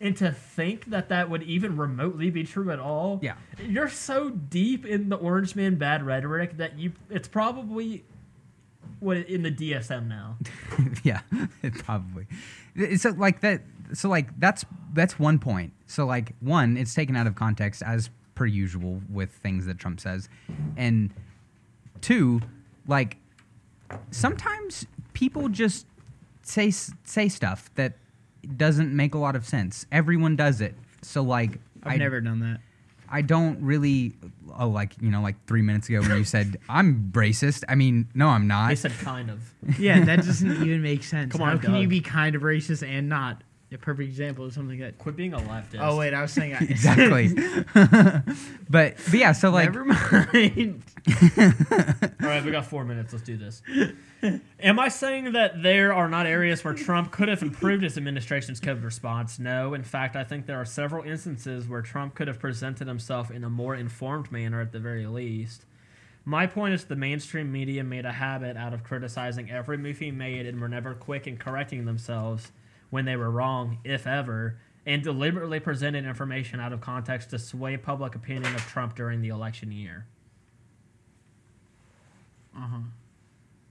and to think that that would even remotely be true at all. Yeah. You're so deep in the Orange Man bad rhetoric that you, it's probably what in the DSM now. yeah, it probably. So like that. So like that's that's one point. So like one, it's taken out of context as per usual with things that Trump says, and two, like sometimes people just say say stuff that doesn't make a lot of sense. Everyone does it. So like I've I never done that. I don't really oh like you know like 3 minutes ago when you said I'm racist. I mean, no I'm not. I said kind of. Yeah, that doesn't even make sense. Come on, How on, can you be kind of racist and not? A perfect example of something that. Quit being a leftist. Oh wait, I was saying. I, exactly. but but yeah, so like Never mind. All right, we got four minutes. Let's do this. Am I saying that there are not areas where Trump could have improved his administration's COVID response? No. In fact, I think there are several instances where Trump could have presented himself in a more informed manner at the very least. My point is the mainstream media made a habit out of criticizing every move he made and were never quick in correcting themselves when they were wrong, if ever, and deliberately presented information out of context to sway public opinion of Trump during the election year. Uh huh.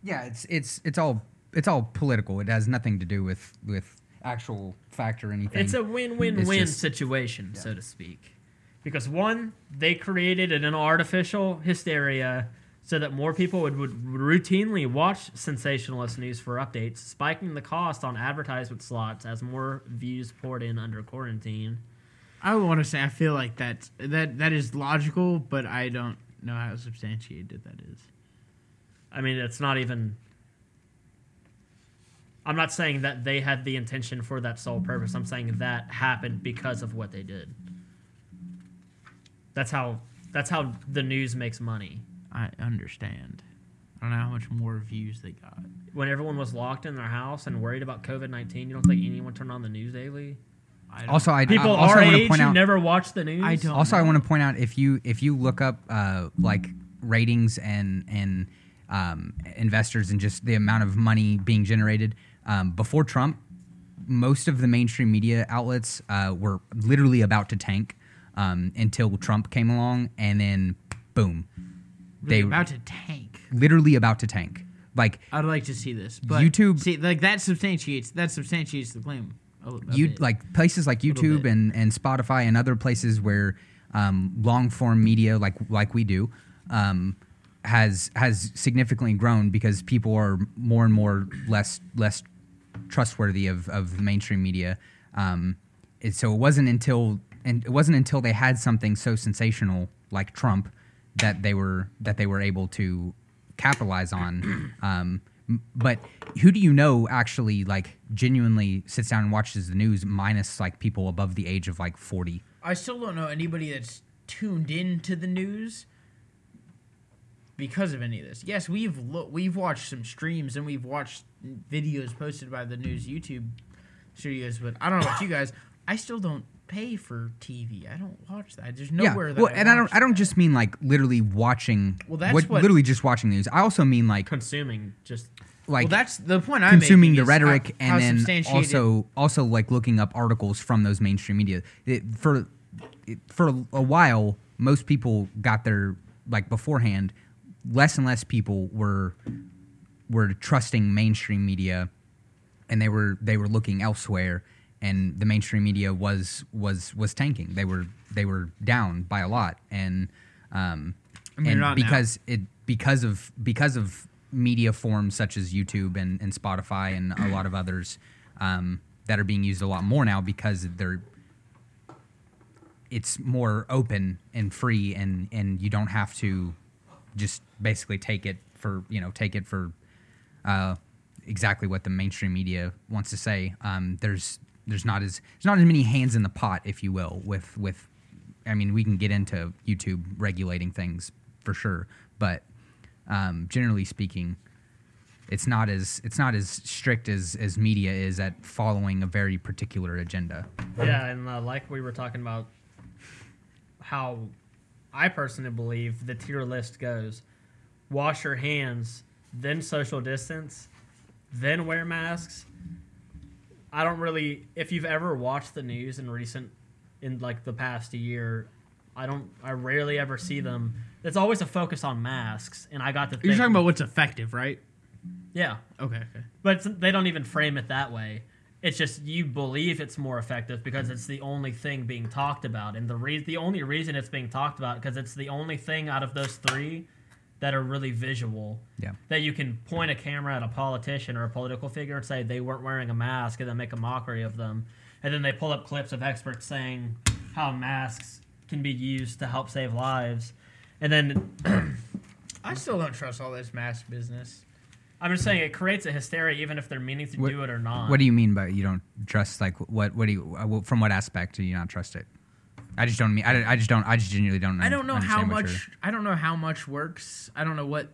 yeah, it's it's it's all it's all political. It has nothing to do with with actual fact or anything. It's a win-win-win It's just- situation, so to speak. Because one, they created an artificial hysteria so that more people would, would routinely watch sensationalist news for updates, spiking the cost on advertisement slots as more views poured in under quarantine. I want to say I feel like that that that is logical, but I don't know how substantiated that is. I mean, it's not even. I'm not saying that they had the intention for that sole purpose. I'm saying that happened because of what they did. That's how. That's how the news makes money. I understand. I don't know how much more views they got. when everyone was locked in their house and worried about COVID nineteen, you don't think anyone turned on the news daily? I don't, also I People I also our want to age point who out never watched the news. I don't. also I want to point out if you if you look up uh, like ratings and and um, investors and just the amount of money being generated um, before Trump, most of the mainstream media outlets uh, were literally about to tank um, until Trump came along, and then boom, Really they about to tank. literally about to tank. Like I'd like to see this, but YouTube- See, like that substantiates that substantiates the claim. You like places like YouTube and, and Spotify and other places where um, long form media like like we do um, has has significantly grown because people are more and more less less trustworthy of, of mainstream media. Um, so it wasn't until and it wasn't until they had something so sensational like Trump that they were that they were able to capitalize on. Um, but who do you know actually like genuinely sits down and watches the news minus like people above the age of like 40? I still don't know anybody that's tuned in to the news because of any of this. Yes, we've lo- we've watched some streams and we've watched videos posted by the news YouTube studios, but I don't know about you guys. I still don't pay for TV. I don't watch that. There's nowhere that well, I and I don't I don't that. just mean like literally watching Well, that's what, what- literally just watching news. I also mean like consuming just like well, that's the point I'm consuming the rhetoric how, how and then also also like looking up articles from those mainstream media it, for it, for a while most people got their like beforehand less and less people were were trusting mainstream media and they were they were looking elsewhere and the mainstream media was was was tanking they were they were down by a lot and um I mean, and not now. because it because of because of media forms such as YouTube and, and Spotify and a lot of others um, that are being used a lot more now because they're it's more open and free and and you don't have to just basically take it for you know take it for uh, exactly what the mainstream media wants to say. Um, there's there's not as there's not as many hands in the pot, if you will, with with. I mean, we can get into YouTube regulating things for sure, but um, generally speaking, it's not as it's not as strict as as media is at following a very particular agenda. Yeah, and uh, like we were talking about, how I personally believe the tier list goes: wash your hands, then social distance, then wear masks. I don't really. If you've ever watched the news in recent, in like the past year, I don't. I rarely ever see them. It's always a focus on masks, and I got to. You're talking about what's effective, right? yeah, Okay. Okay. but it's, they don't even frame it that way. It's just you believe it's more effective because it's the only thing being talked about, and the re- the only reason it's being talked about because it's the only thing out of those three that are really visual. Yeah. That you can point a camera at a politician or a political figure and say they weren't wearing a mask, and then make a mockery of them, and then they pull up clips of experts saying how masks can be used to help save lives, and then I still don't trust all this mask business. I'm just saying it creates a hysteria even if they're meaning to What- do it or not. What do you mean by you don't trust? Like what? What do you? uh, From what aspect do you not trust it? I just don't mean. I, don't- I just don't. I just genuinely don't. I don't know how understand what you're- much. I don't know how much works. I don't know what.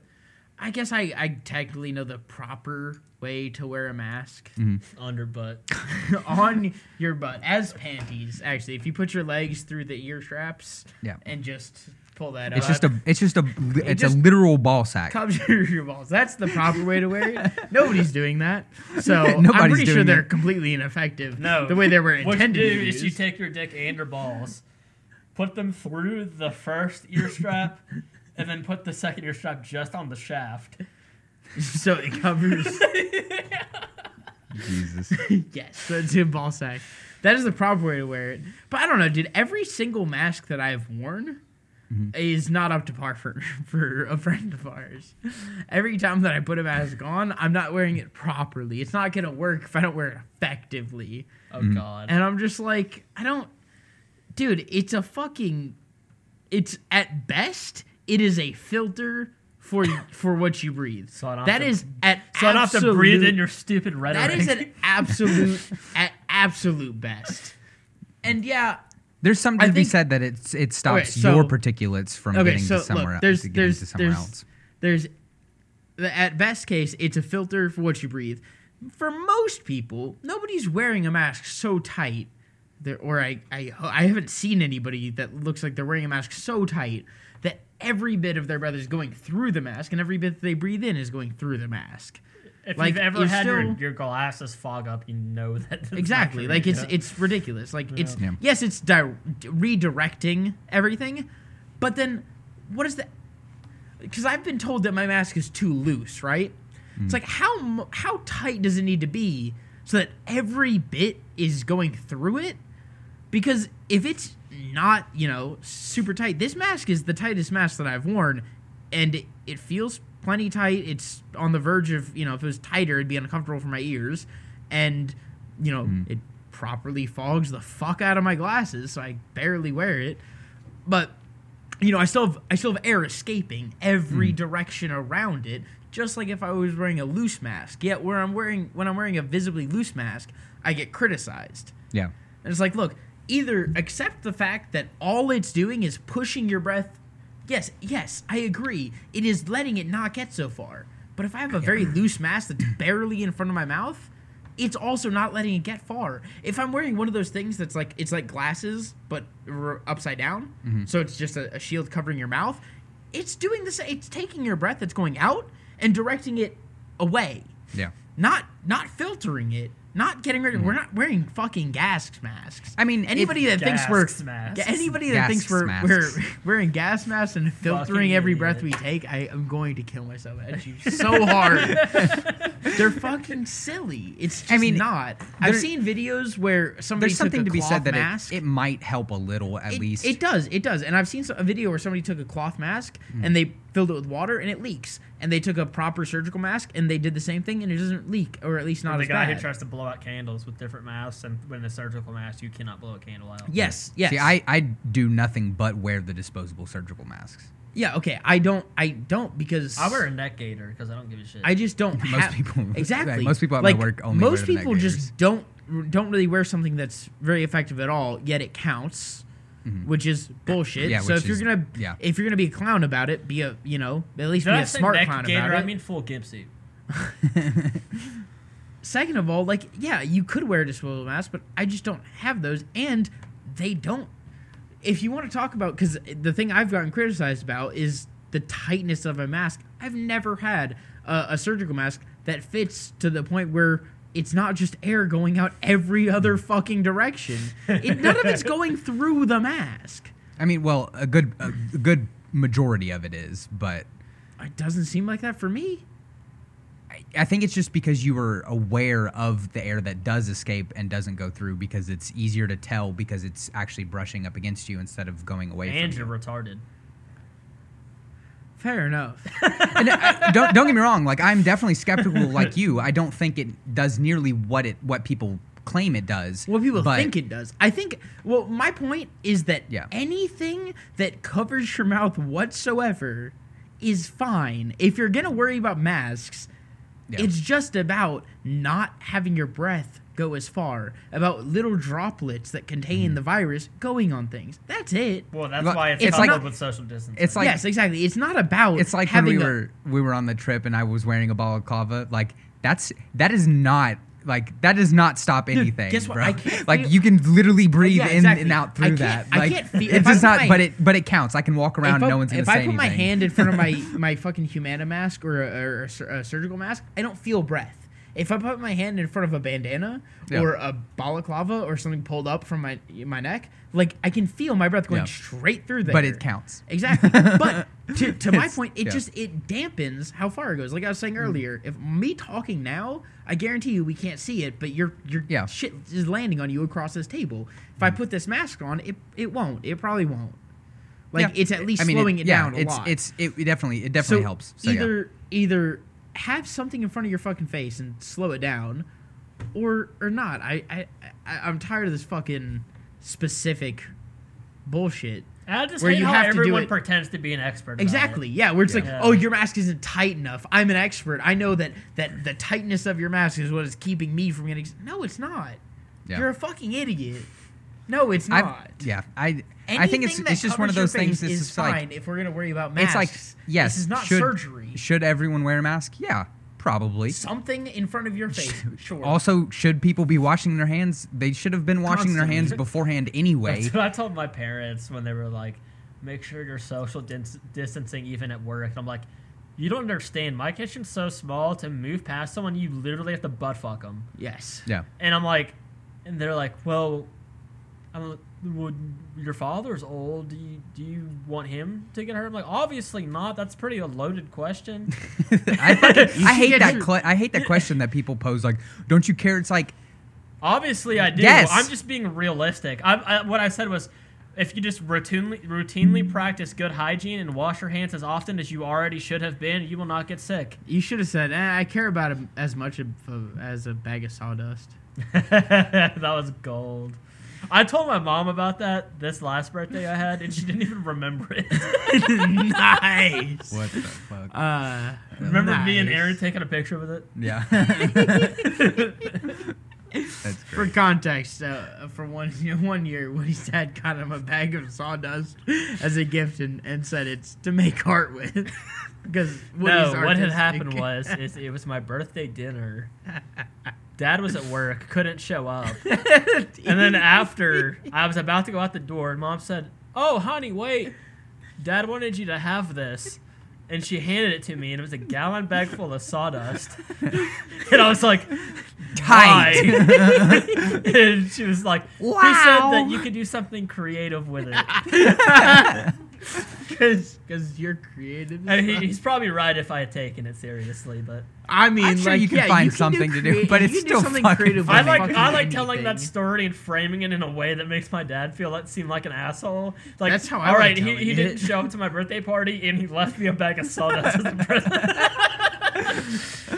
I guess I, I technically know the proper way to wear a mask mm-hmm. under butt? on your butt as panties. Actually, if you put your legs through the ear straps, Yeah. and just pull that It's up, just a. It's just a. It's just a literal ball sack. comes your, your balls. That's the proper way to wear it. Nobody's doing that, so I'm pretty sure they're it. completely ineffective. No. the way they were What you intended do to be is you take your dick and your balls, put them through the first ear strap, and then put the second ear strap just on the shaft. so it covers. Jesus. yes, so it's a ball sack. That is the proper way to wear it. But I don't know, dude. Every single mask that I've worn mm-hmm. is not up to par for for a friend of ours. Every time that I put a mask on, I'm not wearing it properly. It's not gonna work if I don't wear it effectively. Oh mm-hmm. God! And I'm just like, I don't, dude. It's a fucking. It's at best, it is a filter for for what you breathe. So I that to- is at so I don't have to breathe in your stupid rhetoric. that is an absolute at absolute best. And yeah, There's something I to be said that it's it stops so- your particulates from okay, getting so to somewhere look, else. there's to getting there's to somewhere there's else. there's the- at best case, it's a filter for what you breathe. For most people, nobody's wearing a mask so tight. There, or I, I, I haven't seen anybody that looks like they're wearing a mask so tight that every bit of their breath is going through the mask, and every bit that they breathe in is going through the mask. if like, you've ever you're had your, still- your glasses fog up, you know that. it's not exactly true. like it's Yeah. it's ridiculous like it's Yeah. yes it's di- redirecting everything but then what is that because i've been told that my mask is too loose right it's mm. like how how tight does it need to be so that every bit is going through it because if it's not you know super tight this mask is the tightest mask that i've worn and it, it feels plenty tight. It's on the verge of you know if it was tighter it'd be uncomfortable for my ears. And you know hmm. it properly fogs the fuck out of my glasses so i barely wear it. But you know i still have i still have air escaping every hmm. direction around it just like if i was wearing a loose mask. Yet where i'm wearing when i'm wearing a visibly loose mask i get criticized. Yeah. and it's like, look, either accept the fact that all it's doing is pushing your breath. Yes, yes, I agree. It is letting it not get so far. But if I have a very loose mask that's barely in front of my mouth, it's also not letting it get far. If I'm wearing one of those things that's like it's like glasses but r- upside down, mm-hmm. so it's just a, a shield covering your mouth, it's doing this. It's taking your breath that's going out and directing it away Yeah. not not filtering it, not getting rid of. We're mm-hmm. not wearing fucking gas masks. I mean, anybody that thinks we're Gas masks. anybody that thinks we're Gas we're wearing gas masks and filtering Fucking every idiot. breath we take, I am going to kill myself at you so hard. They're fucking silly. It's just I mean, not. I've seen videos where somebody There's took something a to be said that mask. it, it might help a little at It- least. It does. It does. And I've seen a video where somebody took a cloth mask Hmm. and they filled it with water and it leaks. And they took a proper surgical mask and they did the same thing and it doesn't leak, or at least not the as guy bad. who tries to blow out candles with different masks, and when a surgical mask, you cannot blow a candle out. yes. Yes. See, I, I do nothing but wear the disposable surgical masks. Yeah, okay. I don't. I don't because I wear a neck gaiter because I don't give a shit. I just don't. Most have, people- exactly. like, most people at my work only most wear the neck people just don't don't really wear something that's very effective at all. Yet it counts, which is bullshit. Mm-hmm. Yeah, so which if you're is- gonna yeah. if you're gonna be a clown about it, be a you know at least Did be I a smart neck clown gaiter? about it. I mean full gimp suit. Second of all, like yeah, you could wear a disposable mask, but I just don't have those, and they don't. If you want to talk about, because the thing I've gotten criticized about is the tightness of a mask. I've never had a, a surgical mask that fits to the point where it's not just air going out every other fucking direction. It, none of it's going through the mask. I mean, well, a good a good majority of it is, but It doesn't seem like that for me. I- I think it's just because you were aware of the air that does escape and doesn't go through because it's easier to tell because it's actually brushing up against you instead of going away And from you're you. retarded. Fair enough. And, uh, don't don't get me wrong, like I'm definitely skeptical like you. I don't think it does nearly what it what people claim it does. What people but- think it does. I think. Well, my point is that Yeah. anything that covers your mouth whatsoever is fine. If you're gonna worry about masks, Yeah. it's just about not having your breath go as far, about little droplets that contain Mm-hmm. the virus going on things. That's it. Well, that's Well, why it's, it's coupled like- with social distancing. it's like- yes, exactly. It's not about. It's like when having we a- were we were on the trip and I was wearing a balaclava. Like that's that is not like that does not stop anything. guess what? Bro. I can't like feel- you can literally breathe yeah, in exactly. and out I through can't- that. I Like can't feel- it if does not, my- but it but it counts. I can walk around. if I, no one's gonna if say I put anything. my hand in front of my my fucking humana mask or a, or a a surgical mask, I don't feel breath. If I put my hand in front of a bandana Yeah. or a balaclava or something pulled up from my my neck, like I can feel my breath going Yeah. straight through there. but it counts. Exactly. But to, to my point, it yeah. just it dampens how far it goes. Like I was saying earlier, if me talking now, I guarantee you we can't see it, but your your Yeah. shit is landing on you across this table. If I mm. put this mask on, it it won't. It probably won't. Like it's at least I mean, slowing it, yeah, down a it's, lot. It's it, it definitely it definitely so helps. So either either have something in front of your fucking face and slow it down, or or not. I I, I I'm tired of this fucking specific bullshit. I just where hate you how have to do everyone it- pretends to be an expert. Exactly. it. Yeah, where it's like, Yeah. oh, your mask isn't tight enough. I'm an expert. I know that that the tightness of your mask is what is keeping me from getting. No, it's not. Yeah. You're a fucking idiot. No, it's I've- not. yeah, I I think it's Anything that it's just one of covers those your things. face It's is just like fine if we're gonna worry about masks. it's like yes, this is not should, surgery. Should everyone wear a mask? Yeah, probably. Something in front of your face. Sure. Also, should people be washing their hands? They should have been washing their hands beforehand anyway. That's what I told my parents when they were like, "Make sure you're social dis- distancing even at work." And I'm like, "You don't understand. My kitchen's so small. To move past someone, you literally have to butt fuck them." yes. Yeah. And I'm like, and they're like, "Well, I'm like, would your father's old. Do you, do you want him to get hurt?" I'm like, "Obviously not. That's pretty a loaded question." I, fucking, I hate that. Cl- I hate that question that people pose. Like, don't you care? It's like, Obviously, I do. Yes. I'm just being realistic. I, I, what I said was, if you just routinely routinely practice good hygiene and wash your hands as often as you already should have been, you will not get sick. You should have said, eh, "I care about him as much of, as a bag of sawdust." that was gold. I told my mom about that this last birthday I had, and she didn't even remember it. nice. what the fuck? Uh, remember me and. Aaron taking a picture with it? yeah. That's great. For context, uh, for one one year, Woody's dad got him a bag of sawdust as a gift and, and said it's to make art with. because Woody's no, what had happened was is it was my birthday dinner. Dad was at work, couldn't show up. And then after I was about to go out the door, and mom said, "Oh, honey, wait. Dad wanted you to have this." And she handed it to me, and it was a gallon bag full of sawdust. and I was like, Tight. And she was like, wow. "He said that you could do something creative with it." because you're creative. I mean, he- he's probably right if I had taken it seriously, but I mean, I'm sure like, you can yeah, find you can something to do, create- but you it's can do still something fucking creative funny. I like fucking I like telling that anything. story and framing it in a way that makes my dad feel that seem like an asshole. Like That's how I all like right, he, telling he it. didn't show up to my birthday party and he left me a bag of sawdust as a present.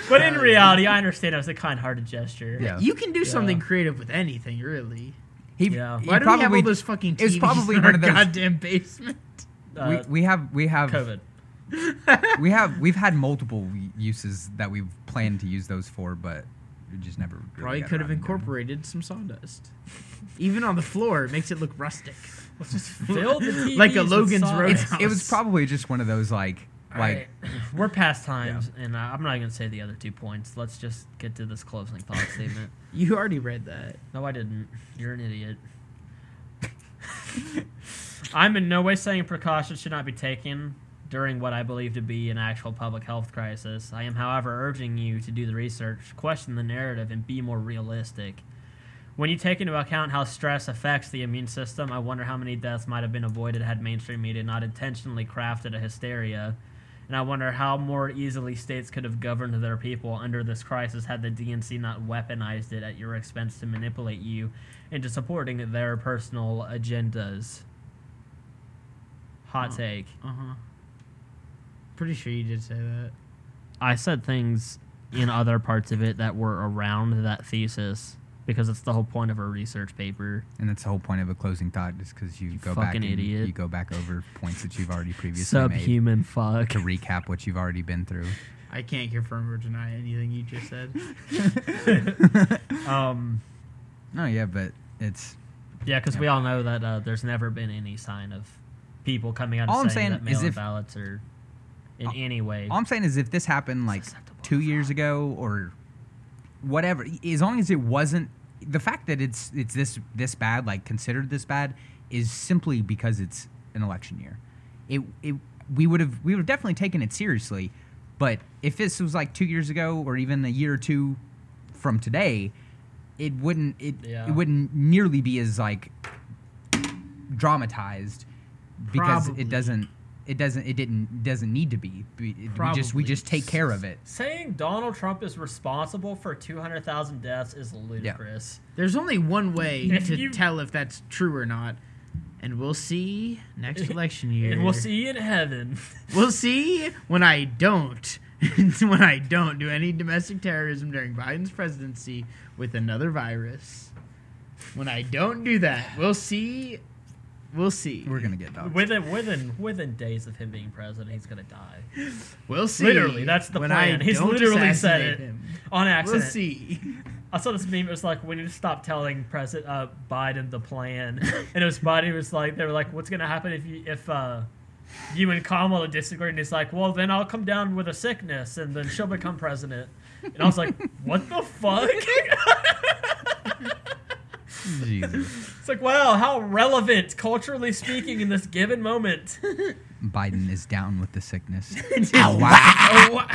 but in reality, I understand it was a kind-hearted gesture. Yeah. You can do something creative with anything, really. He, Yeah. he Why do we have all those fucking TVs it was probably in one our of those- goddamn basement? Uh, we, we have we have COVID. we have we've had multiple uses that we've planned to use those for, but we just never really Probably could have around to incorporated some sawdust. Even on the floor, it makes it look rustic. Let's just fill the TVs Like a Logan's sawdust. Roadhouse. It was probably just one of those like like Alright, we're past times, and uh, I'm not gonna say the other two points. Let's just get to this closing thought statement. You already read that. No, I didn't. You're an idiot. I'm in no way saying precautions should not be taken during what I believe to be an actual public health crisis. I am, however, urging you to do the research, question the narrative, and be more realistic. When you take into account how stress affects the immune system, I wonder how many deaths might have been avoided had mainstream media not intentionally crafted a hysteria. And I wonder how more easily states could have governed their people under this crisis had the DNC not weaponized it at your expense to manipulate you into supporting their personal agendas. Hot Oh. take. Uh huh. Pretty sure you did say that. I said things in other parts of it that were around that thesis because it's the whole point of a research paper. and that's the whole point of a closing thought just because you go back and idiot. you go back over points that you've already previously made Subhuman fuck. to recap what you've already been through. I can't confirm or deny anything you just said. Um, No, yeah, but it's yeah, because we all know that uh, there's never been any sign of people coming out All I'm saying, is if- ballots are in Uh, any way. all I'm saying is if this happened like two years ago or whatever, as long as it wasn't the fact that it's it's this this bad, like considered this bad, is simply because it's an election year. It it we would have we would have definitely taken it seriously, but if this was like two years ago or even a year or two from today, it wouldn't it Yeah. it wouldn't nearly be as like dramatized because Probably. it doesn't it doesn't it didn't doesn't need to be. We, we just we just take care of it. Saying Donald Trump is responsible for 200,000 deaths is ludicrous. There's only one way If to you- tell if that's true or not, and we'll see next election year. And we'll see in heaven. We'll see when I don't. when I don't do any domestic terrorism during Biden's presidency with another virus. When I don't do that, we'll see. We'll see. We're gonna get dogs. within within within days of him being president, he's gonna die. We'll see. Literally, that's the when plan. I He's don't literally said assassinate it. him. On accident. We'll see. I saw this meme. It was like, we need to stop telling President uh, Biden the plan. And it was Biden was like, they were like, what's gonna happen if you if uh, you and Kamala disagree? And he's like, well, then I'll come down with a sickness, and then she'll become president. And I was like, what the fuck? Jesus. it's like, wow, how relevant culturally speaking in this given moment. Biden is down with the sickness. oh, wow.